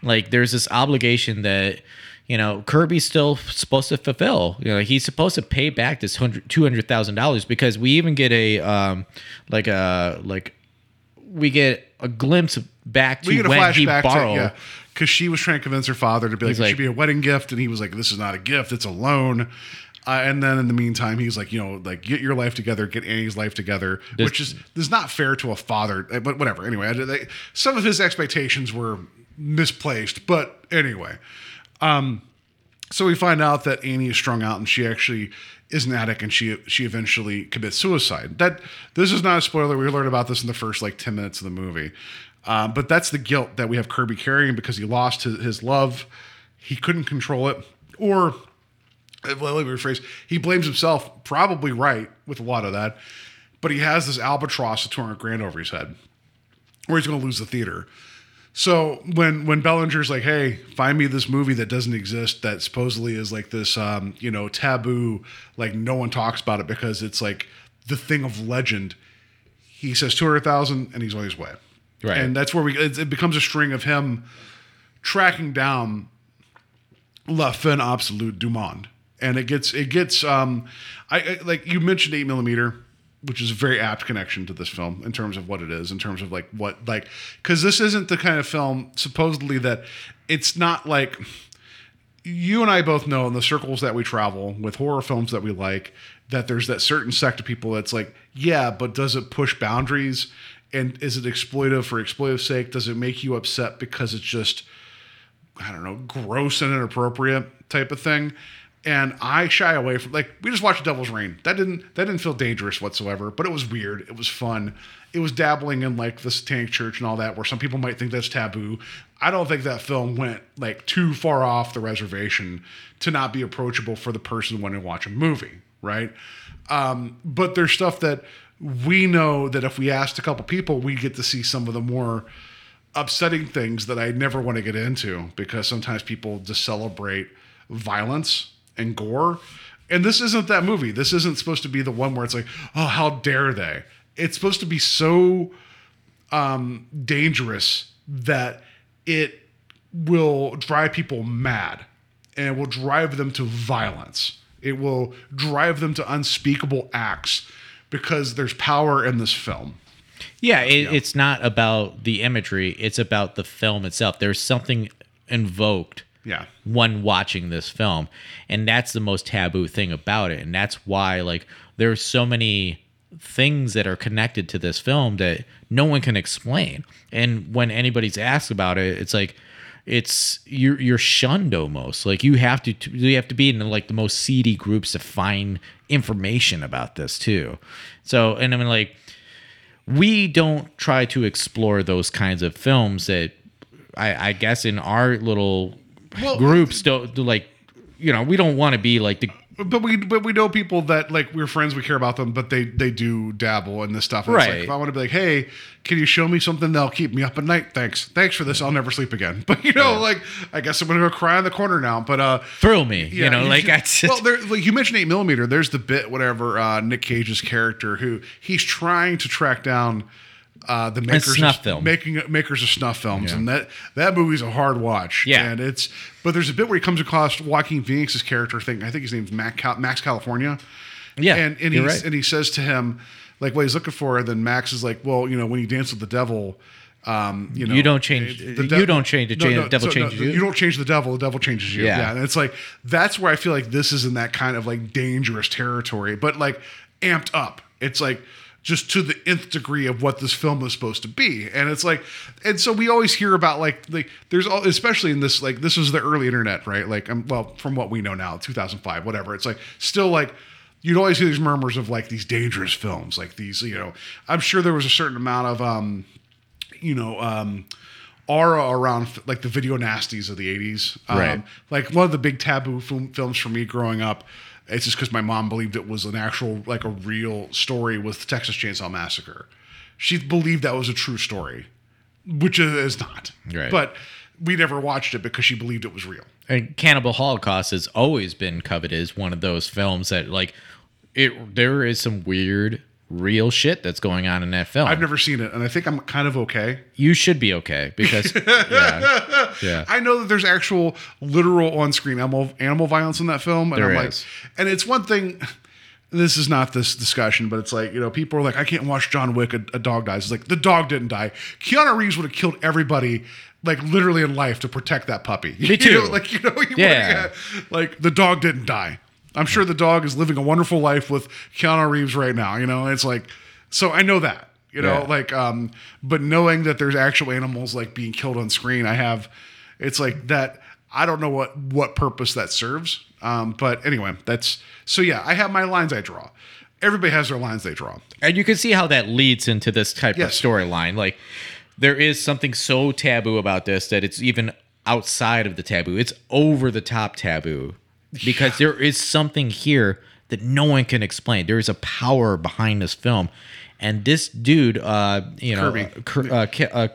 like there's this obligation that you know Kirby's still supposed to fulfill. You know, he's supposed to pay back this hundred two hundred thousand dollars because we even get a um like a like we get a glimpse back to when he flashback to borrowed. yeah, because she was trying to convince her father to be like, He's it like- should be a wedding gift, and he was like, this is not a gift, it's a loan. Uh, and then in the meantime, he's like, you know, like get your life together, get Annie's life together, which is this is not fair to a father, uh, but whatever. Anyway, I, they, some of his expectations were misplaced, but anyway, um, so we find out that Annie is strung out and she actually is an addict and she she eventually commits suicide. That this is not a spoiler. We learned about this in the first like ten minutes of the movie, um, but that's the guilt that we have Kirby carrying because he lost his, his love. He couldn't control it, or let me rephrase. He blames himself, probably right with a lot of that, but he has this albatross of two hundred grand over his head, or he's going to lose the theater. So when when Bellinger's like, "Hey, find me this movie that doesn't exist that supposedly is like this, um, you know, taboo, like no one talks about it because it's like the thing of legend," he says two hundred thousand, and he's on his way. Right. and that's where we it, becomes a string of him tracking down La Fin Absolute du Monde, and it gets it gets um, I, I like you mentioned eight millimeter, which is a very apt connection to this film in terms of what it is, in terms of like what like because this isn't the kind of film supposedly that it's not like you and I both know in the circles that we travel with horror films that we like that there's that certain sect of people that's like, yeah, but does it push boundaries? And is it exploitive for exploitive sake? Does it make you upset because it's just, I don't know, gross and inappropriate type of thing? And I shy away from like we just watched Devil's Rain. That didn't that didn't feel dangerous whatsoever, but it was weird. It was fun. It was dabbling in like the Satanic Church and all that, where some people might think that's taboo. I don't think that film went like too far off the reservation to not be approachable for the person wanting to watch a movie, right? Um, but there's stuff that we know that if we asked a couple people, we get to see some of the more upsetting things that I never want to get into because sometimes people just celebrate violence and gore. And this isn't that movie. This isn't supposed to be the one where it's like, oh, how dare they? It's supposed to be so um, dangerous that it will drive people mad and will drive them to violence. It will drive them to unspeakable acts because there's power in this film. Yeah, it, it's not about the imagery; it's about the film itself. There's something invoked Yeah. when watching this film, and that's the most taboo thing about it, and that's why like there's so many things that are connected to this film that no one can explain. And when anybody's asked about it, it's like it's you're you're shunned almost. Like you have to you have to be in like the most seedy groups to find information about this too. So and I mean like we don't try to explore those kinds of films that I, I guess in our little groups don't like you know we don't want to be like the But we but we know people that like we're friends, we care about them, but they they do dabble in this stuff. And It's like, Right. if I want to be like, hey, can you show me something that'll keep me up at night? Thanks, thanks for this. I'll never sleep again. But you know, like I guess I'm gonna go cry in the corner now. But uh, thrill me you know like should- I well, there, like you mentioned eight millimeter. There's the bit, whatever. Uh, Nick Cage's character, who he's trying to track down uh, the makers snuff of, film. making makers of snuff films, and that that movie's a hard watch. Yeah. and it's but there's a bit where he comes across Joaquin Phoenix's character. Thing I think his name's Mac Max California. Yeah, and and he right. and he says to him like what he's looking for. And then Max is like, well, you know, when you dance with the devil. Um, you know, You don't change- the you don't change the cha- the devil changes you. You don't change the devil; the devil changes you. Yeah. yeah, and it's like that's where I feel like this is in that kind of like dangerous territory, but like amped up. It's like just to the nth degree of what this film was supposed to be, and it's like, and so we always hear about like like there's all especially in this like this was the early internet, right? Like, um, well, from what we know now, 2005, whatever. It's like still like. You'd always hear these murmurs of like these dangerous films, like these, you know. I'm sure there was a certain amount of um, you know um aura around like the video nasties of the 80s um, Right. like one of the big taboo film, films for me growing up it's just because my mom believed it was an actual like a real story with the texas chainsaw massacre. She believed that was a true story which is not. Right. but we never watched it because she believed it was real. And Cannibal Holocaust has always been coveted as one of those films that like it there is some weird real shit that's going on in that film. i've never seen it and i think i'm kind of okay. You should be okay because yeah, yeah. I know that there's actual literal on-screen animal animal violence in that film, and There I'm like, and it's one thing. This is not this discussion, but it's like you know, people are like, I can't watch John Wick. A, a dog dies. It's like the dog didn't die. Keanu Reeves would have killed everybody, like literally in life, to protect that puppy. Me You too. know, like you know, you Yeah. like the dog didn't die. I'm sure the dog is living a wonderful life with Keanu Reeves right now. You know, it's like, so I know that. You know, Yeah. like, um, but knowing that there's actual animals like being killed on screen, I have, it's like that. I don't know what what purpose that serves. Um, but anyway, that's so yeah. I have my lines I draw. Everybody has their lines they draw. and you can see how that leads into this type Yes. of storyline. Like there is something so taboo about this that it's even outside of the taboo. It's over the top taboo because there is something here that no one can explain. There is a power behind this film, and this dude, uh, you know, Kirby. uh, Ker- uh, uh,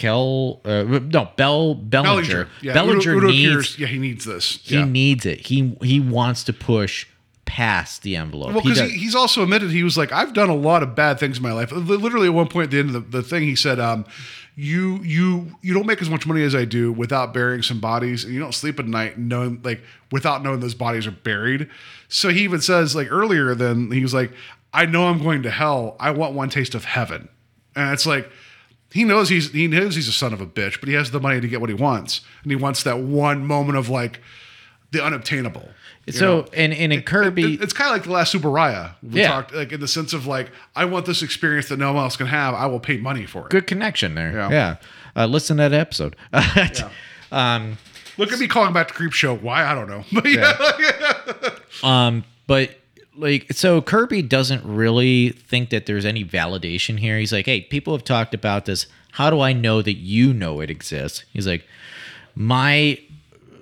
Kel, uh, no, Bell Bellinger. Bellinger, yeah, Bellinger Udo, Udo needs Kiers, yeah, he needs this. he yeah. needs it. He he wants to push past the envelope. Well, because he, he's also admitted he was like, I've done a lot of bad things in my life. Literally, at one point at the end of the, the thing, he said, um, "You you you don't make as much money as I do without burying some bodies, and you don't sleep at night knowing like without knowing those bodies are buried." So he even says like earlier, then he was like, "I know I'm going to hell. I want one taste of heaven," and it's like. He knows he's he knows he's a son of a bitch, but he has the money to get what he wants, and he wants that one moment of like, the unobtainable. So know? and and in Kirby, It- it's kind of like the last Super Raya. We Yeah. talked like in the sense of like, I want this experience that no one else can have. I will pay money for it. good connection there. Yeah. Yeah. Uh, listen to that episode. um, Look at me calling back to Creepshow. Why I don't know, but yeah, um, but like, so Kirby doesn't really think that there's any validation here. He's like, hey, people have talked about this. How do I know that you know it exists? He's like, my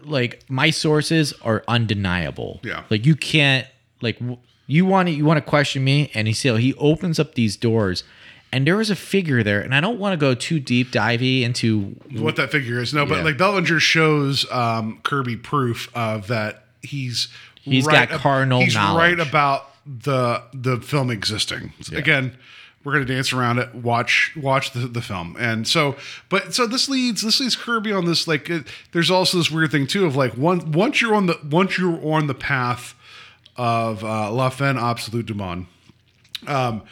like my sources are undeniable. Yeah. Like you can't like you want to you want to question me, and he still he opens up these doors, and there was a figure there, and I don't want to go too deep divey into what that figure is. No, but Yeah. like Bellinger shows um, Kirby proof of that he's He's got ab- carnal He's knowledge. right about the the film existing. Again, we're gonna dance around it. Watch watch the, the film, and so but so this leads this leads Kirby on this like it, there's also this weird thing too of like one once you're on the once you're on the path of uh, La Fin Absolute du Monde um,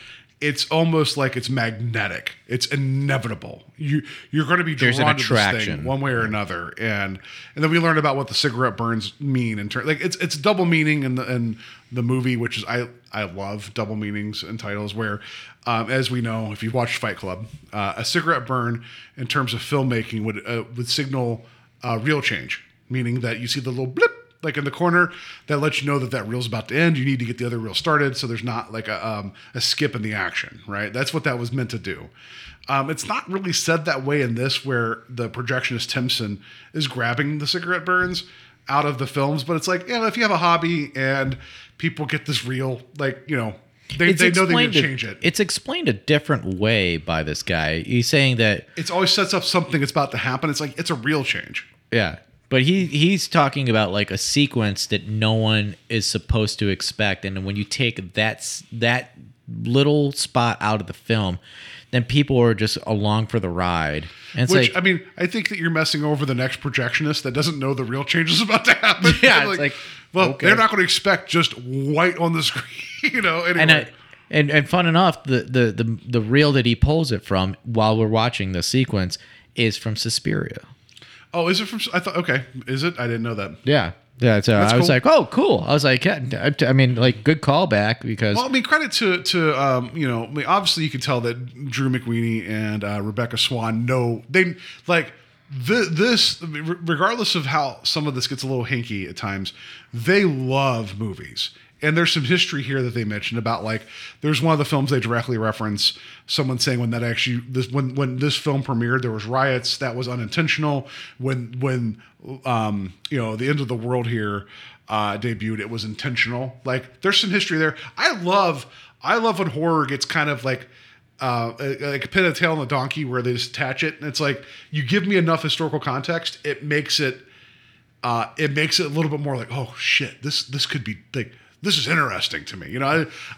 it's almost like it's magnetic. It's inevitable. You you're going to be drawn to this thing one way or another, and and then we learned about what the cigarette burns mean in turn. Like it's it's double meaning in the in the movie, which is I I love double meanings and titles where, um, as we know, if you watched Fight Club, uh, a cigarette burn in terms of filmmaking would uh, would signal uh, real change, meaning that you see the little blip like in the corner that lets you know that that reel's about to end. You need to get the other reel started, so there's not like a um, a skip in the action, right? That's what that was meant to do. Um, it's not really said that way in this, where the projectionist Timson is grabbing the cigarette burns out of the films, but it's like, you know, if you have a hobby and people get this reel, like you know, they, It's they know they're going explained to change it. It's explained a different way by this guy. He's saying that It's always sets up something that's about to happen. It's like it's a real change. yeah, but he he's talking about like a sequence that no one is supposed to expect, and when you take that that little spot out of the film, then people are just along for the ride. And Which like I mean, I think that you're messing over the next projectionist that doesn't know the real change is about to happen. Yeah, it's like, well, okay. they're not going to expect just white on the screen, you know. Uh, anyway, and I, and and fun enough, the, the the the reel that he pulls it from while we're watching the sequence is from Suspiria. Oh, is it from? I thought, okay, is it? I didn't know that. Yeah. Yeah, so That's I was cool. like, "Oh, cool!" I was like, yeah, I mean, like, good callback because Well, I mean, credit to to um, you know, I mean, obviously you can tell that Drew McWeeny and uh, Rebecca Swan know they like th- this, I mean, re- regardless of how some of this gets a little hinky at times. They love movies, and there's some history here that they mentioned about like there's one of the films they directly reference someone saying when that actually this when when this film premiered there was riots. That was unintentional. When when um you know the end of the world here uh debuted it was intentional. Like there's some history there. I love i love when horror gets kind of like uh like a pin a tail on the donkey where they just attach it. And it's like you give me enough historical context it makes it uh, it makes it a little bit more like, oh shit, this this could be like this is interesting to me. You know,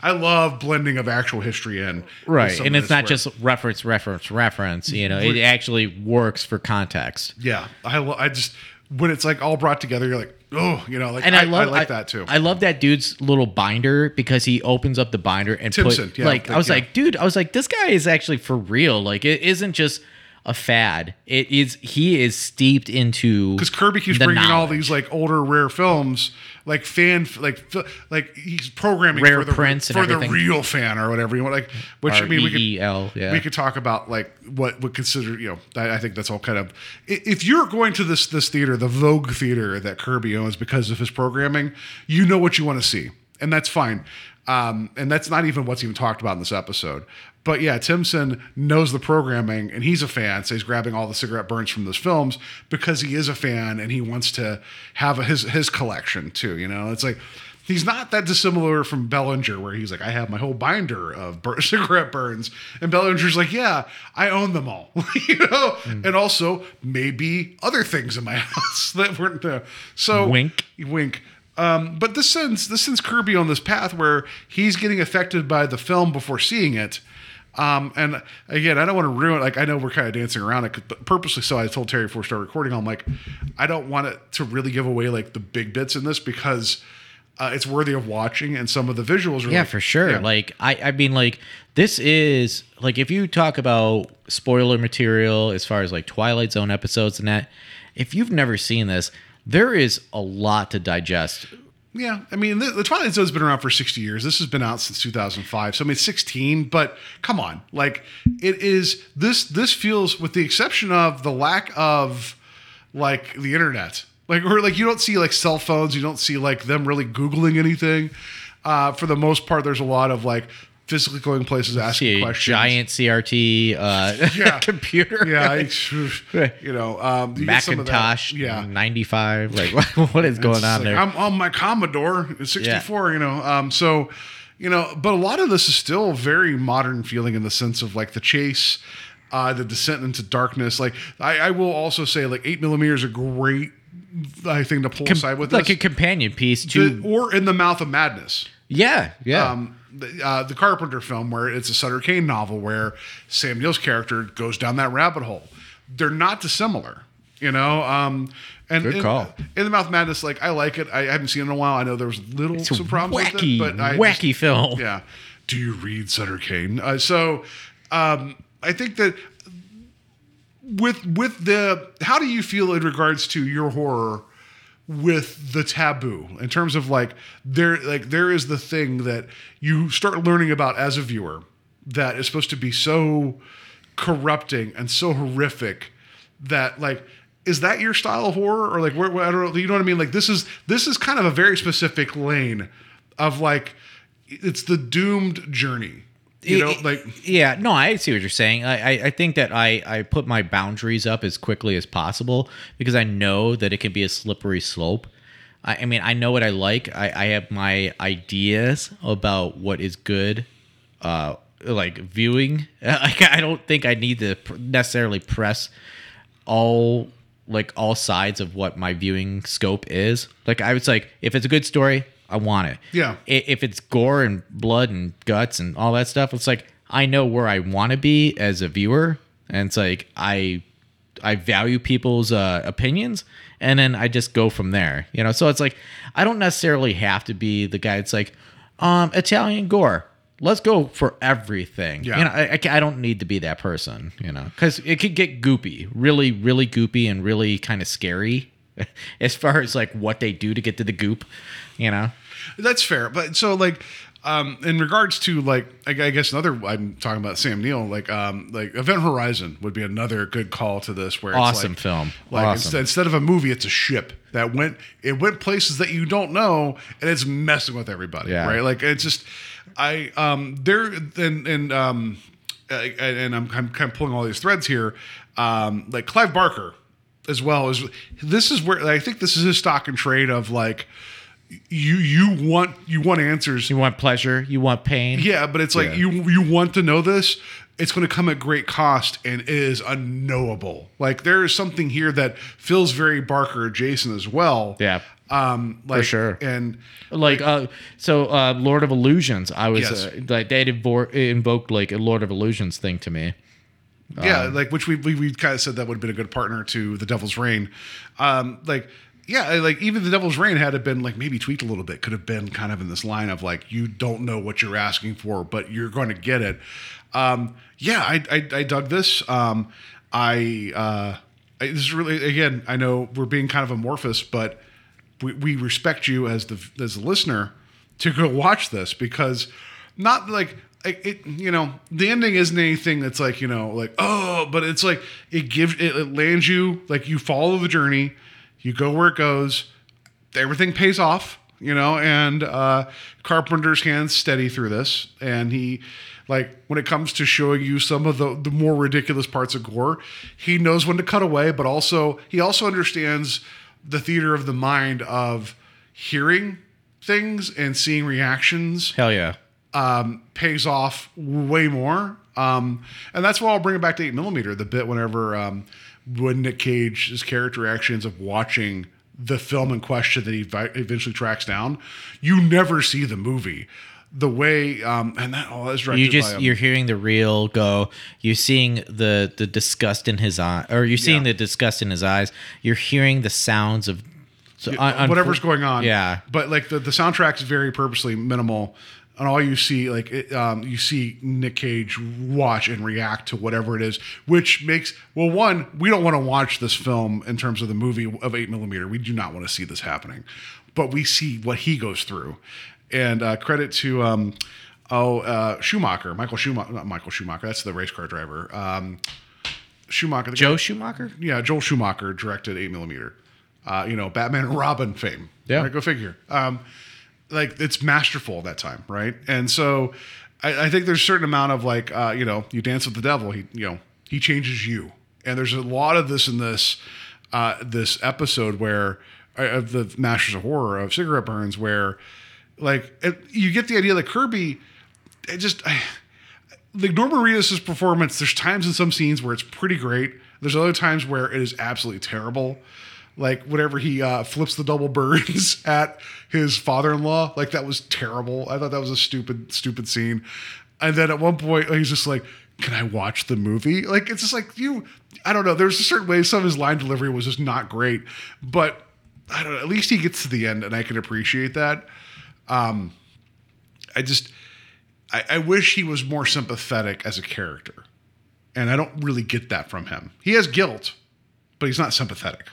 I I love blending of actual history in, right, and it's not just reference, reference, reference. You know, it actually works for context. yeah. I lo- I just when it's like all brought together, you're like, oh, you know, like And I, love like that too. I love that dude's little binder because he opens up the binder and Timson, put yeah, like I was yeah. like, dude, I was like, this guy is actually for real. Like, it isn't just a fad. It is he is steeped into because Kirby keeps the bringing all these like older rare films, like fan, like like he's programming Rare for the prints for the real fan or whatever you want. Like, which I mean, we could yeah. we could talk about like what would consider you know. I, I think that's all kind of if you're going to this this theater, the Vogue theater that Kirby owns because of his programming, you know what you want to see, and that's fine. Um, and that's not even what's even talked about in this episode. But yeah, Timson knows the programming and he's a fan, so he's grabbing all the cigarette burns from those films because he is a fan and he wants to have a, his his collection too. You know, it's like he's not that dissimilar from Bellinger, where he's like, I have my whole binder of bur- cigarette burns, and Bellinger's like, Yeah, I own them all, you know, and also maybe other things in my house that weren't there. So Wink. wink. Um, but this sends this sends Kirby on this path where he's getting affected by the film before seeing it. Um, and again, I don't want to ruin. Like I know we're kind of dancing around it, but purposely so. I told Terry before we started recording, I'm like, I don't want it to really give away like the big bits in this because uh, it's worthy of watching, and some of the visuals are Yeah, like- for sure. yeah. Like I, I mean, like this is like if you talk about spoiler material as far as like Twilight Zone episodes and that, if you've never seen this, there is a lot to digest. Yeah, I mean, the, the Twilight Zone's been around for 60 years. This has been out since 2005. So I mean, 16, but come on, like it is. This this feels, with the exception of the lack of like the internet, like or like you don't see like cell phones, you don't see like them really googling anything. Uh, for the most part, there's a lot of like physically going places, asking See a questions. giant CRT uh, Yeah. computer. yeah. I, you know, um, you get some of that. Macintosh, yeah. 95. Like, what, what is going It's on like, there? I'm on my Commodore it's 64, you know. Um, so, you know, but a lot of this is still very modern feeling in the sense of like the chase, uh, the descent into darkness. Like, I, I will also say, like, eight millimeter is a great I think to pull Com- aside with like this. a companion piece to. The- or in the mouth of madness. yeah, yeah. Um, uh, the Carpenter film, where it's a Sutter Kane novel, where Sam Neill's character goes down that rabbit hole. They're not dissimilar, you know. Um, and Good in, call. In the Mouth Madness, like I like it. I haven't seen it in a while. I know there was little it's some problems wacky, with it, but I wacky just- film. yeah. Do you read Sutter Kane? Uh, so um, I think that with with the how do you feel in regards to your horror with the taboo. In terms of like there like there is the thing that you start learning about as a viewer that is supposed to be so corrupting and so horrific that like is that your style of horror? Or like where, where- I don't know you know what I mean? Like this is this is kind of a very specific lane of like it's the doomed journey you know like yeah no i see what you're saying. I, I i think that i i put my boundaries up as quickly as possible because i know that it can be a slippery slope. I, I mean i know what i like. I, I have my ideas about what is good uh like viewing. Like i don't think i need to necessarily press all like all sides of what my viewing scope is. Like I was like, if it's a good story, I want it. Yeah. If it's gore and blood and guts and all that stuff, it's like I know where I want to be as a viewer, and it's like I I value people's uh, opinions, and then I just go from there. You know, so it's like I don't necessarily have to be the guy It's like, um, Italian gore. Let's go for everything. Yeah. You know, I, I, I don't need to be that person, you know, because it could get goopy, really, really goopy and really kind of scary as far as like what they do to get to the goop, you know? That's fair, but so like, um, in regards to like, I, I guess another I'm talking about Sam Neill, like, um, like Event Horizon would be another good call to this. Where it's Awesome like, film. Like Awesome. instead, instead of a movie, it's a ship that went it went places that you don't know, and it's messing with everybody, Yeah. right? Like it's just, I um there and and um, and I'm I'm kind of pulling all these threads here, um, like Clive Barker as well as this is where I think this is his stock and trade of like you you want you want answers You want pleasure, you want pain. yeah but it's like Yeah. you you want to know this it's going to come at great cost and is unknowable like there is something here that feels very barker adjacent as well Yeah. um like sure. and like uh so uh lord of illusions i was Yes. uh, like they invor- invoked like a lord of illusions thing to me yeah Um, like which we, we we kind of said that would have been a good partner to the devil's rain um like yeah like even the devil's rain had it been like maybe tweaked a little bit could have been kind of in this line of like you don't know what you're asking for but you're going to get it. Um yeah i i, I dug this. Um i uh I, this is really again i know we're being kind of amorphous but we, we respect you as the as the listener to go watch this because not like it, it you know the ending isn't anything that's like you know like oh but it's like it gives it, it lands you like you follow the journey you go where it goes everything pays off you know and uh carpenter's hands steady through this and he like when it comes to showing you some of the, the more ridiculous parts of gore he knows when to cut away but also he also understands the theater of the mind of hearing things and seeing reactions hell yeah um, pays off way more. Um, and that's why I'll bring it back to eight millimeter. The bit whenever um, when Nick Cage's character actually ends up watching the film in question that he vi- eventually tracks down, you never see the movie. The way um, and that all is directed you just by, um, you're hearing the reel go you're seeing the the disgust in his eye or you're seeing Yeah. the disgust in his eyes you're hearing the sounds of so, un- whatever's going on. yeah But like the, the soundtrack is very purposely minimal. And all you see like it, um, you see Nick Cage watch and react to whatever it is, which makes well one we don't want to watch this film in terms of the movie of eight millimeter. We do not want to see this happening, but we see what he goes through, and uh, credit to um, oh uh, Schumacher, Michael Schumacher, not Michael Schumacher, that's the race car driver. Um, Schumacher, the Joe guy- Schumacher. yeah, Joel Schumacher directed eight millimeter. Uh, you know, Batman and Robin fame. Yeah. Right, go figure. Um, like it's masterful that time, right? And so I, I think there's a certain amount of like, uh, you know, you dance with the devil. He, you know, he changes you. And there's a lot of this in this uh, this episode where uh, of the Masters of Horror of cigarette burns, where like it, you get the idea that Kirby, it just. I, like Norman Reedus' performance, there's times in some scenes where it's pretty great. There's other times where it is absolutely terrible. Like whenever he uh, flips the double birds at his father-in-law, like that was terrible. I thought that was a stupid, stupid scene. And then at one point, he's just like, "Can I watch the movie?" Like it's just like you. I don't know. There's a certain way some of his line delivery was just not great, but I don't know. At least he gets to the end, and I can appreciate that. Um, I just I, I wish he was more sympathetic as a character. And I don't really get that from him. He has guilt, but he's not sympathetic.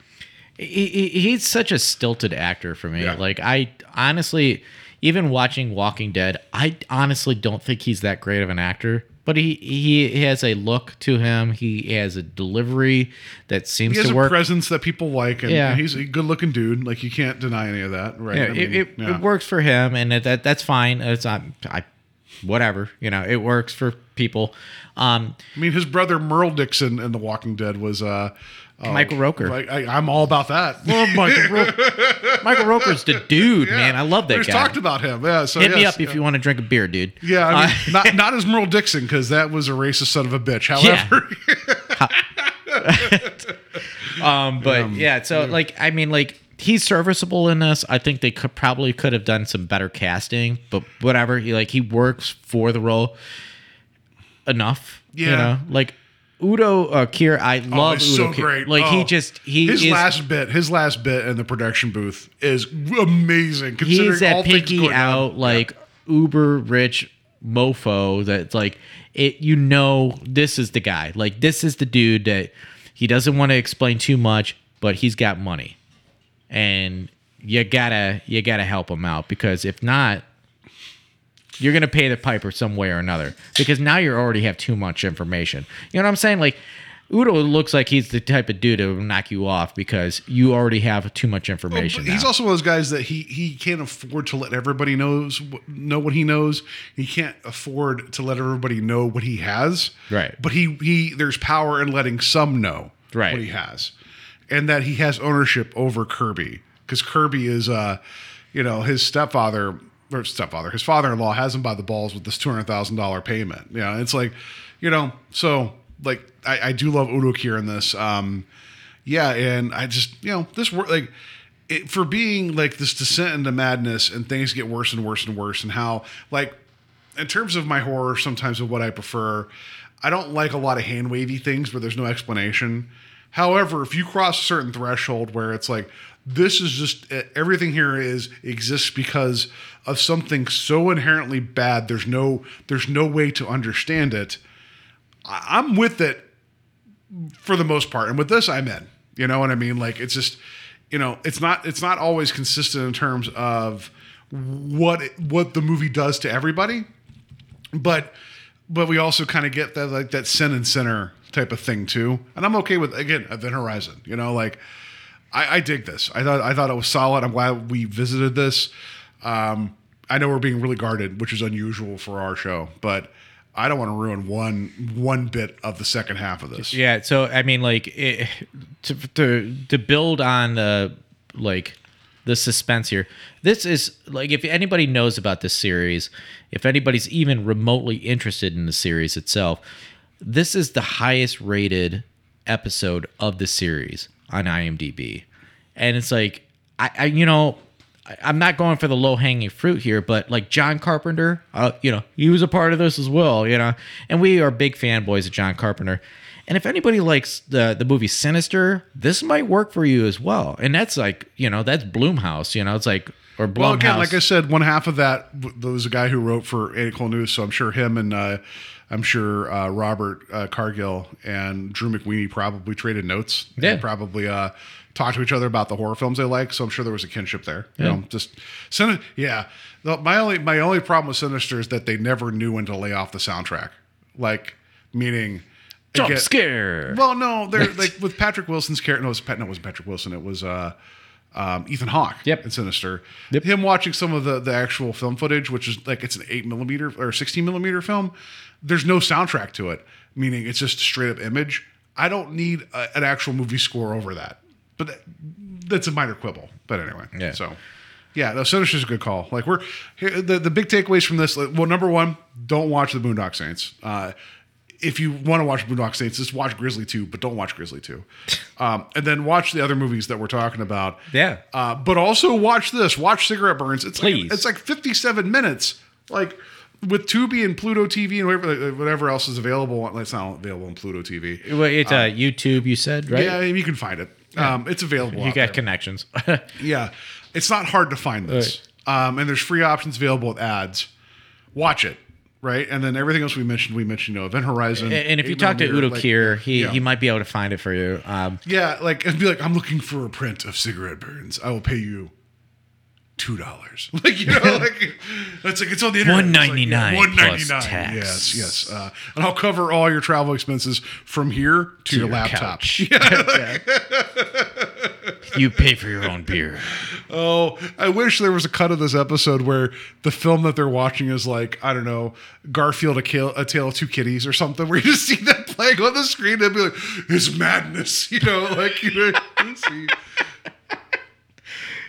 He, he- he's such a stilted actor for me. Yeah. Like I honestly, even watching Walking Dead, I honestly don't think he's that great of an actor. But he he has a look to him. He has a delivery that seems He has to a presence that people like, and Yeah. he's a good looking dude. Like, you can't deny any of that, right? Yeah, I it, mean, it, yeah. it works for him, and that that's fine. It's not I, whatever you know. It works for people. Um, I mean, his brother Merle Dixon in The Walking Dead was uh, uh, Michael Rooker. Like, I, I'm all about that. Love Michael Rooker. Michael Rooker's the dude, Yeah. man. I love that We've guy. talked about him. Yeah, so Hit me yes, up if you want to drink a beer, dude. Yeah, I mean, Uh, not not as Merle Dixon because that was a racist son of a bitch. However, Um, but yeah, so like I mean, like he's serviceable in this. I think they could probably could have done some better casting, but whatever. He like he works for the role enough. You Yeah. know, like Udo uh, Kier. I Oh, love he's Udo so Kier. great. Like he Oh. just he his is last bit, his last bit in the production booth is amazing. Considering he's all that pinky going on. out like uber rich mofo that's like it you know this is the guy like this is the dude that he doesn't want to explain too much but he's got money and you gotta you gotta help him out because if not you're gonna pay the piper some way or another because now you already have too much information you know what i'm saying like Udo looks like he's the type of dude will knock you off because you already have too much information. But he's now. also one of those guys that he he can't afford to let everybody knows know what he knows. He can't afford to let everybody know what he has. Right. But he he there's power in letting some know Right. what he has, and that he has ownership over Kirby because Kirby is uh you know his stepfather or stepfather his father-in-law has him by the balls with this two hundred thousand dollar payment. Yeah, it's like you know so like I, I do love Udo here in this. Um, yeah, and I just you know this work like it, for being like this descent into madness and things get worse and worse and worse and how like in terms of my horror sometimes of what I prefer, I don't like a lot of hand wavy things where there's no explanation. However, if you cross a certain threshold where it's like this is just everything here is exists because of something so inherently bad, there's no there's no way to understand it. I'm with it for the most part. And with this, I'm in. You know what I mean? Like it's just, you know, it's not it's not always consistent in terms of what it, what the movie does to everybody, but but we also kind of get that like that sin and sinner type of thing too. And I'm okay with again Event Horizon. You know, like I, I dig this. I thought I thought it was solid. I'm glad we visited this. Um, I know we're being really guarded, which is unusual for our show, but I don't want to ruin one one bit of the second half of this. Yeah, so I mean, like it, to to to build on the like the suspense here. This is like if anybody knows about this series, if anybody's even remotely interested in the series itself, this is the highest rated episode of the series on IMDb, and it's like I, I you know. I- I'm not going for the low hanging fruit here, but like John Carpenter, uh, you know, he was a part of this as well, you know, and we are big fanboys of John Carpenter. And if anybody likes the the movie Sinister, this might work for you as well. And that's like, you know, that's Bloomhouse, you know, it's like or Blumhouse. Well, again, like I said, one half of that there was a guy who wrote for Ain't Cool News, so I'm sure him and uh, I'm sure uh, Robert uh, Cargill and Drew McWeeny probably traded notes. Yeah. and probably uh, talked to each other about the horror films they like. So I'm sure there was a kinship there. You Yeah. know, just Sin- yeah. My only my only problem with Sinister is that they never knew when to lay off the soundtrack. Like meaning. Jump again- scare. Well, no, they're like with Patrick Wilson's character. No, it was, no, it wasn't Patrick Wilson. It was uh, um, Ethan Hawke. Yep. in Sinister. Yep. Him watching some of the the actual film footage, which is like it's an eight millimeter or sixteen millimeter film. There's no soundtrack to it, meaning it's just straight up image. I don't need a, an actual movie score over that, but that, that's a minor quibble. But anyway, Yeah. So. Yeah, no, Sinister's a good call. Like we're here, the the big takeaways from this. like, Well, number one, don't watch the Boondock Saints. Uh, if you want to watch Boondock Saints, just watch Grizzly 2, but don't watch Grizzly 2. Um, and then watch the other movies that we're talking about. Yeah. Uh, but also watch this. Watch Cigarette Burns. It's Please. like it's like 57 minutes. Like with Tubi and Pluto TV and whatever whatever else is available. It's not available on Pluto TV. Well, it's uh, YouTube. You said right. Yeah, you can find it. Um, it's available. you got there. connections. Yeah, it's not hard to find this. Um, and there's free options available with ads. Watch it, right? And then everything else we mentioned, we mentioned, you know, Event Horizon. and and if you talk to Udo like- Kier, he yeah. he might be able to find it for you. Um, Yeah, like and be like, I'm looking for a print of cigarette burns. I will pay you two dollars. Like you know, like that's like it's on the internet. $1.99 One ninety nine. tax. Yes, yes. Uh, and I'll cover all your travel expenses from here to, your, your laptop. couch. you pay for your own beer. Oh, I wish there was a cut of this episode where the film that they're watching is like, I don't know, Garfield, a, Kale, a Tail of Two Kitties or something, where you just see that playing on the screen and be like, it's madness, you know, like, you know, you see.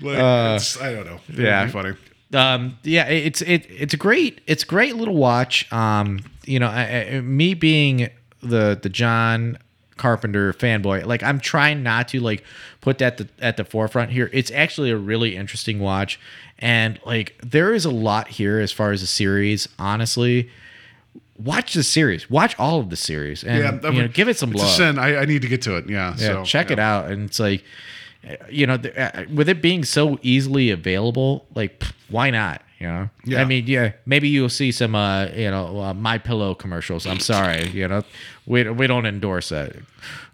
Like, it's, I don't know. It'd Uh, yeah. funny. um yeah it's it it's a great it's a great little watch um you know I, I, me being the the john carpenter fanboy like i'm trying not to like put that the, at the forefront here it's actually a really interesting watch and like there is a lot here as far as the series honestly watch the series watch all of the series and Yeah, you know, would- give it some love. I, I need to get to it. Yeah. yeah, so, check it out. And it's like, uh, you know, th- uh, with it being so easily available, like, why not? You know, Yeah. I mean, yeah, maybe you'll see some, uh, you know, uh, My Pillow commercials. I'm sorry, you know, we we don't endorse that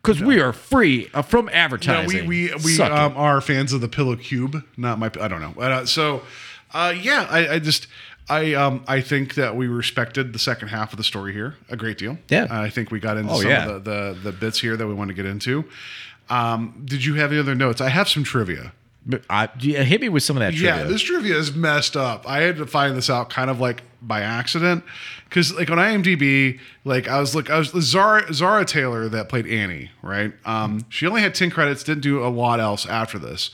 because we are free uh, from No, advertising. we we we um, are fans of the Pillow Cube, not my. I don't know. Uh, so, uh, yeah, I, I just I um I think that we respected the second half of the story here a great deal. Yeah. I think we got into Oh, some yeah. of the, the the bits here that we want to get into. Um, did you have any other notes? I have some trivia. But I, yeah, hit me with some of that trivia. Yeah, this trivia is messed up. I had to find this out kind of like by accident because like on IMDb, like I was like I was Zara Zara Taylor that played Annie, right? Um, she only had ten credits, didn't do a lot else after this.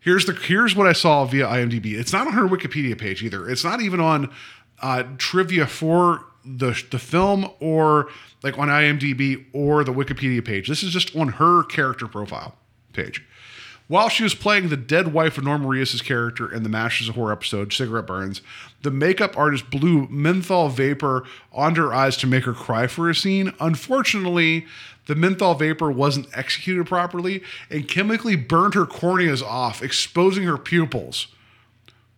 Here's the here's what I saw via IMDb. It's not on her Wikipedia page either. It's not even on uh, trivia for the the film or like on IMDb or the Wikipedia page. This is just on her character profile page. While she was playing the dead wife of Norman Reedus' character in the Masters of Horror episode Cigarette Burns, the makeup artist blew menthol vapor onto her eyes to make her cry for a scene. Unfortunately, the menthol vapor wasn't executed properly and chemically burned her corneas off, exposing her pupils.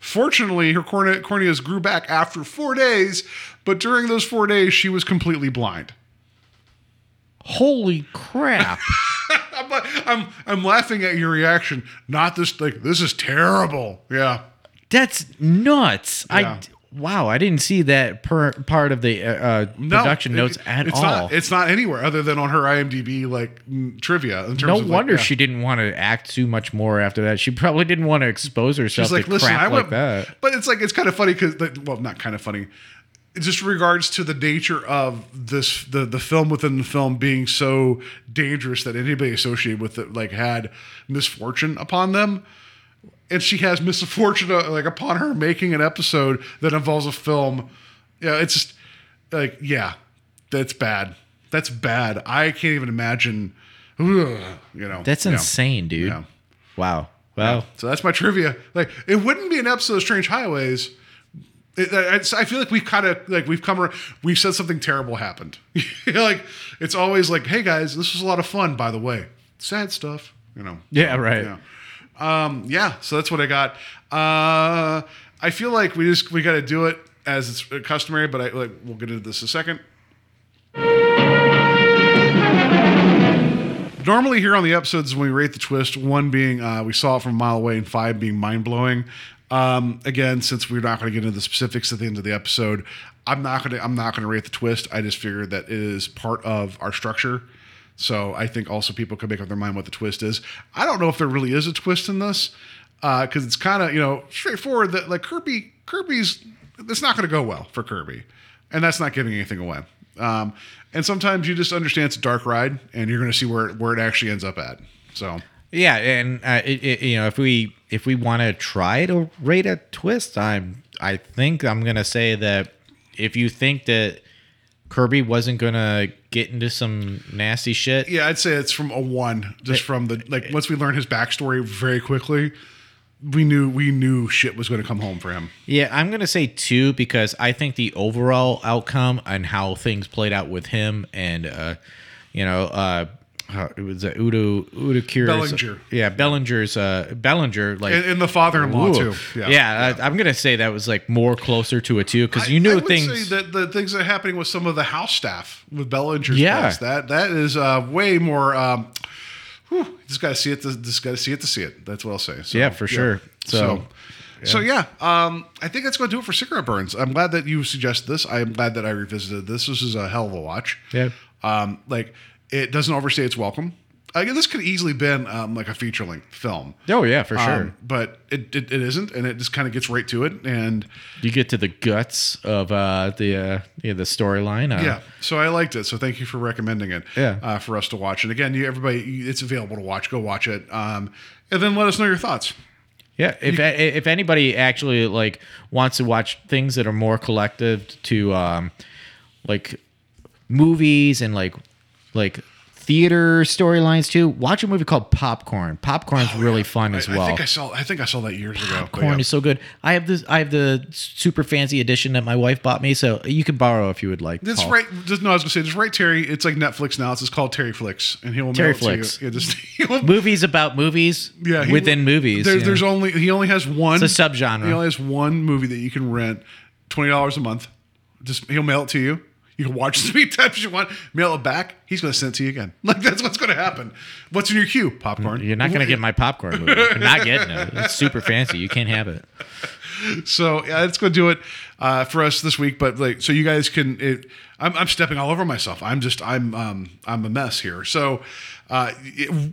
Fortunately, her corne- corneas grew back after four days, but during those four days, she was completely blind. Holy crap! I'm, I'm, I'm laughing at your reaction. Not this, like, this is terrible. Yeah. That's nuts. Yeah. I wow, I didn't see that per, part of the uh, uh, production it- notes at it's all. Not, it's not anywhere other than on her IMDb like trivia. In terms no of, like, wonder yeah. she didn't want to act too much more after that. She probably didn't want to expose herself She's like, to listen, crap I like went, that. but it's like it's kind of funny because, well, not kind of funny. Just regards to the nature of this, the the film within the film being so dangerous that anybody associated with it like had misfortune upon them, and she has misfortune uh, like upon her making an episode that involves a film. Yeah, it's just like yeah, that's bad. That's bad. I can't even imagine. Ugh, you know, That's yeah. insane, dude. Yeah. Wow. Well, So that's my trivia. Like, it wouldn't be an episode of Strange Highways. It, I feel like we've kind of like we've come around. We've said something terrible happened. like it's always like, hey guys, this was a lot of fun. By the way, sad stuff. You know. Yeah, right. Yeah. Um, yeah, so that's what I got. Uh, I feel like we just we got to do it as it's customary, but I like we'll get into this in a second. Normally, here on the episodes, when we rate the twist, one being uh, we saw it from a mile away, and five being mind blowing. Um, again, since we're not going to get into the specifics at the end of the episode, I'm not going to I'm not going to rate the twist. I just figured that it is part of our structure. So I think also people can make up their mind what the twist is. I don't know if there really is a twist in this because it's kind of you know straightforward. That like Kirby Kirby's it's not going to go well for Kirby, and that's not giving anything away. Um, and sometimes you just understand it's a dark ride, and you're going to see where where it actually ends up at. So Yeah, and uh, it, it, you know, if we if we want to try to rate a twist, I'm I think I'm gonna say that if you think that Kirby wasn't gonna get into some nasty shit, yeah, I'd say it's from a one, just from the like once we learn his backstory very quickly. We knew we knew shit was going to come home for him. Yeah, I'm gonna say two because I think the overall outcome and how things played out with him and uh, you know, uh, uh, it was uh, Udo Udo Kier's, Bellinger. yeah, Bellinger's uh, Bellinger like And, and the father-in-law Ooh. too. Yeah, I, I'm gonna say that was like more closer to it too because you knew I things. that the things that are happening with some of the house staff with Bellinger's Yeah. place, that that is uh, way more. Um, whew, just got to see it. To, just got to see it to see it. That's what I'll say. So, Yeah, for sure. So. So, So yeah, um, I think that's going to do it for cigarette burns. I'm glad that you suggested this. I'm glad that I revisited this. This is a hell of a watch. Yeah. Um, like it doesn't overstay its welcome. I guess this could easily been um, like a feature length film. Oh yeah, for sure. Um, but it, it, it isn't, and it just kind of gets right to it. And you get to the guts of uh, the uh, yeah, the storyline. Uh, Yeah, so I liked it. So thank you for recommending it. Yeah. uh, for us to watch. And again, you everybody, it's available to watch. Go watch it, um, and then let us know your thoughts. Yeah, if if anybody actually like wants to watch things that are more collective to um like movies and like like theater storylines too, watch a movie called Popcorn. Popcorn's oh, really fun as Oh, well. I think I saw. I think I saw that years ago. Popcorn yeah. is so good. I have this. I have the super fancy edition that my wife bought me, so you can borrow if you would like. That's Paul. right. Just, no, I was gonna say, just right, Terry. It's like Netflix now. It's just called Terry Flicks, and he will Terry mail it to you. Yeah, just he will- Movies about movies. yeah, he within movies. There's, you there's only he only has one. It's a subgenre. He only has one movie that you can rent, twenty dollars a month. Just he'll mail it to you. You can watch as many times as you want. Mail it back. He's going to send it to you again. Like that's what's going to happen. What's in your queue? Popcorn. You're not going to get my popcorn movie. You're not getting it. It's super fancy. You can't have it. So yeah, it's going to do it uh, for us this week. But like, so you guys can. It, I'm, I'm stepping all over myself. I'm just I'm um, I'm a mess here. So uh, it-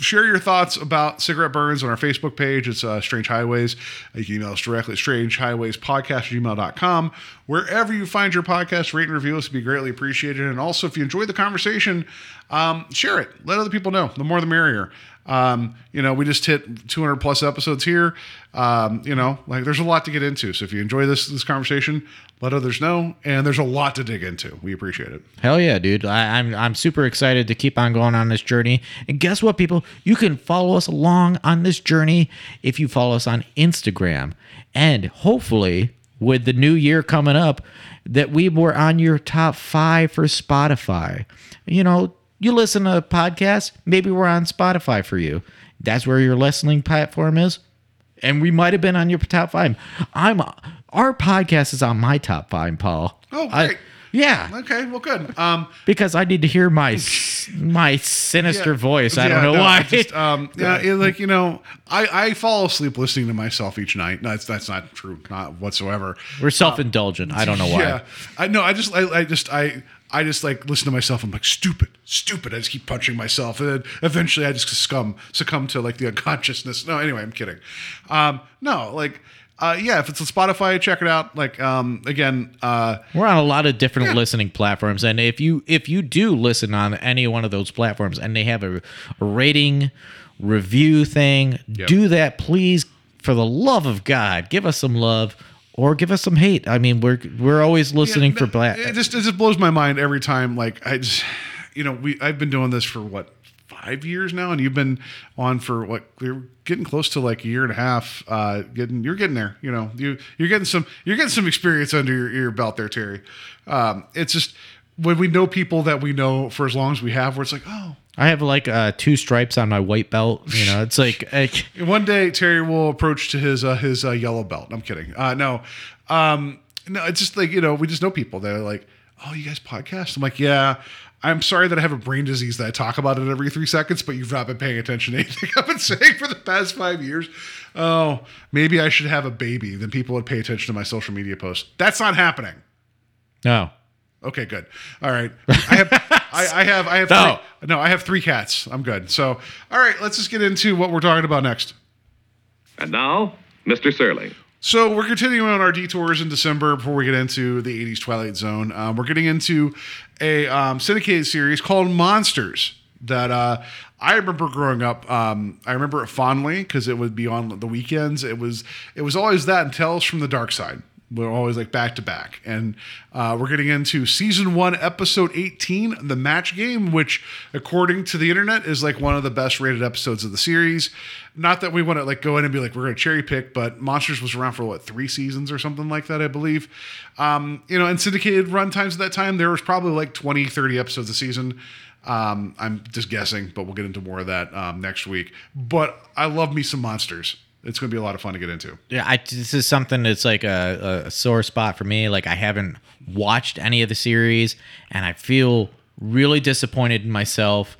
share your thoughts about cigarette burns on our Facebook page. It's uh, Strange Highways. You can email us directly at strangehighwayspodcast@gmail.com. Wherever you find your podcast, rate and review us would be greatly appreciated. And also, if you enjoyed the conversation, um, share it. Let other people know. The more, the merrier. Um, you know, we just hit 200 plus episodes here. Um, you know, like there's a lot to get into. So if you enjoy this this conversation, let others know. And there's a lot to dig into. We appreciate it. Hell yeah, dude! I, I'm I'm super excited to keep on going on this journey. And guess what, people? You can follow us along on this journey if you follow us on Instagram. And hopefully, with the new year coming up, that we were on your top five for Spotify. You know, you listen to podcasts, maybe we're on Spotify for you. That's where your listening platform is and we might have been on your top five. I'm our podcast is on my top five, Paul. Oh, I- great. yeah, Okay, well, good. Um, because I need to hear my my sinister yeah. voice. I Yeah, don't know no, why. just, um, yeah, it- like you know, I, I fall asleep listening to myself each night. No, that's that's not true, not whatsoever. We're self indulgent. I don't know why. Yeah, I know. I just, I, I just, I, I just like listen to myself. I'm like stupid, stupid. I just keep punching myself, and then eventually I just succumb, succumb to like the unconsciousness. No, anyway, I'm kidding. Um, no, like, uh, yeah, if it's on Spotify, check it out. Like, um, again, uh, We're on a lot of different Yeah. listening platforms, and if you if you do listen on any one of those platforms, and they have a, a rating review thing, do that, please. For the love of God, give us some love or give us some hate. I mean, we're we're always listening Yeah, for black. It just it just blows my mind every time. Like I just, you know, we I've been doing this for what five years now, and you've been on for what you're getting close to like a year and a half. Uh, getting you're getting there. You know, you you're getting some you're getting some experience under your, your belt there, Terry. Um, it's just when we know people that we know for as long as we have, where it's like, oh, I have like uh, two stripes on my white belt. You know, it's like, like one day Terry will approach to his uh, his uh, yellow belt. I'm kidding. Uh, no, um, no, it's just like you know we just know people that are like, oh, you guys podcast. I'm like, yeah. I'm sorry that I have a brain disease that I talk about it every three seconds, but you've not been paying attention to anything I've been saying for the past five years. Oh, maybe I should have a baby. Then people would pay attention to my social media posts. That's not happening. no. Okay, good. All right. I have, I, I have, I have, No. three, no, I have three cats. I'm good. So, all right, let's just get into what we're talking about next. And now, Mr. Serling. So we're continuing on our detours in December before we get into the 80s Twilight Zone. Um, we're getting into a um, syndicated series called Monsters that uh, I remember growing up. Um, I remember it fondly because it would be on the weekends. It was it was always that and Tales from the Dark Side. We're always like back to back, and uh, we're getting into season one, episode eighteen, the match game, which according to the internet is like one of the best rated episodes of the series. Not that we want to like go in and be like we're going to cherry pick, but Monsters was around for what three seasons or something like that, I believe. Um, you know, and syndicated run times at that time there was probably like 20, 30 episodes a season. Um, I'm just guessing, but we'll get into more of that um, next week. But I love me some monsters. It's going to be a lot of fun to get into. Yeah, I, this is something that's like a, a sore spot for me. Like I haven't watched any of the series, and I feel really disappointed in myself.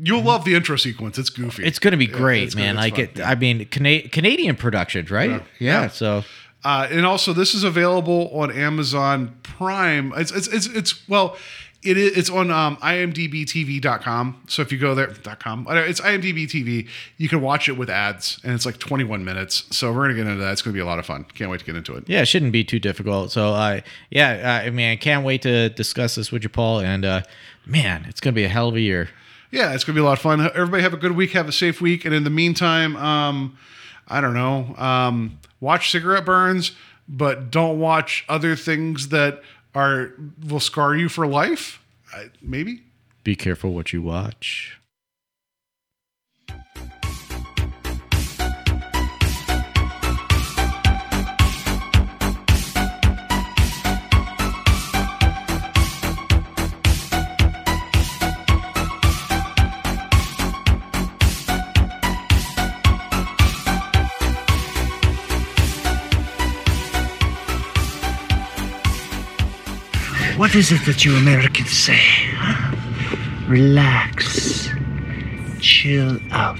You'll love the intro sequence. It's goofy. It's going to be great, it's gonna- man. it's like fun, it. yeah. I mean, Cana- Canadian productions, right? Yeah. Yeah. Yeah. So Uh, and also, this is available on Amazon Prime. It's it's it's, it's well, it is it's on um, IMDbTV.com. So if you go there, .com, it's imdbtv. You can watch it with ads, and it's like 21 minutes. So we're gonna get into that. It's gonna be a lot of fun. Can't wait to get into it. yeah, it shouldn't be too difficult. So, uh, yeah, I mean, I can't wait to discuss this with you, Paul. And uh, man, it's going to be a hell of a year. yeah, it's gonna be a lot of fun. Everybody have a good week, have a safe week, and in the meantime, um, I don't know, um, watch cigarette burns, but don't watch other things that are will scar you for life. Maybe. Be careful what you watch. What is it that you Americans say? Relax. Chill out.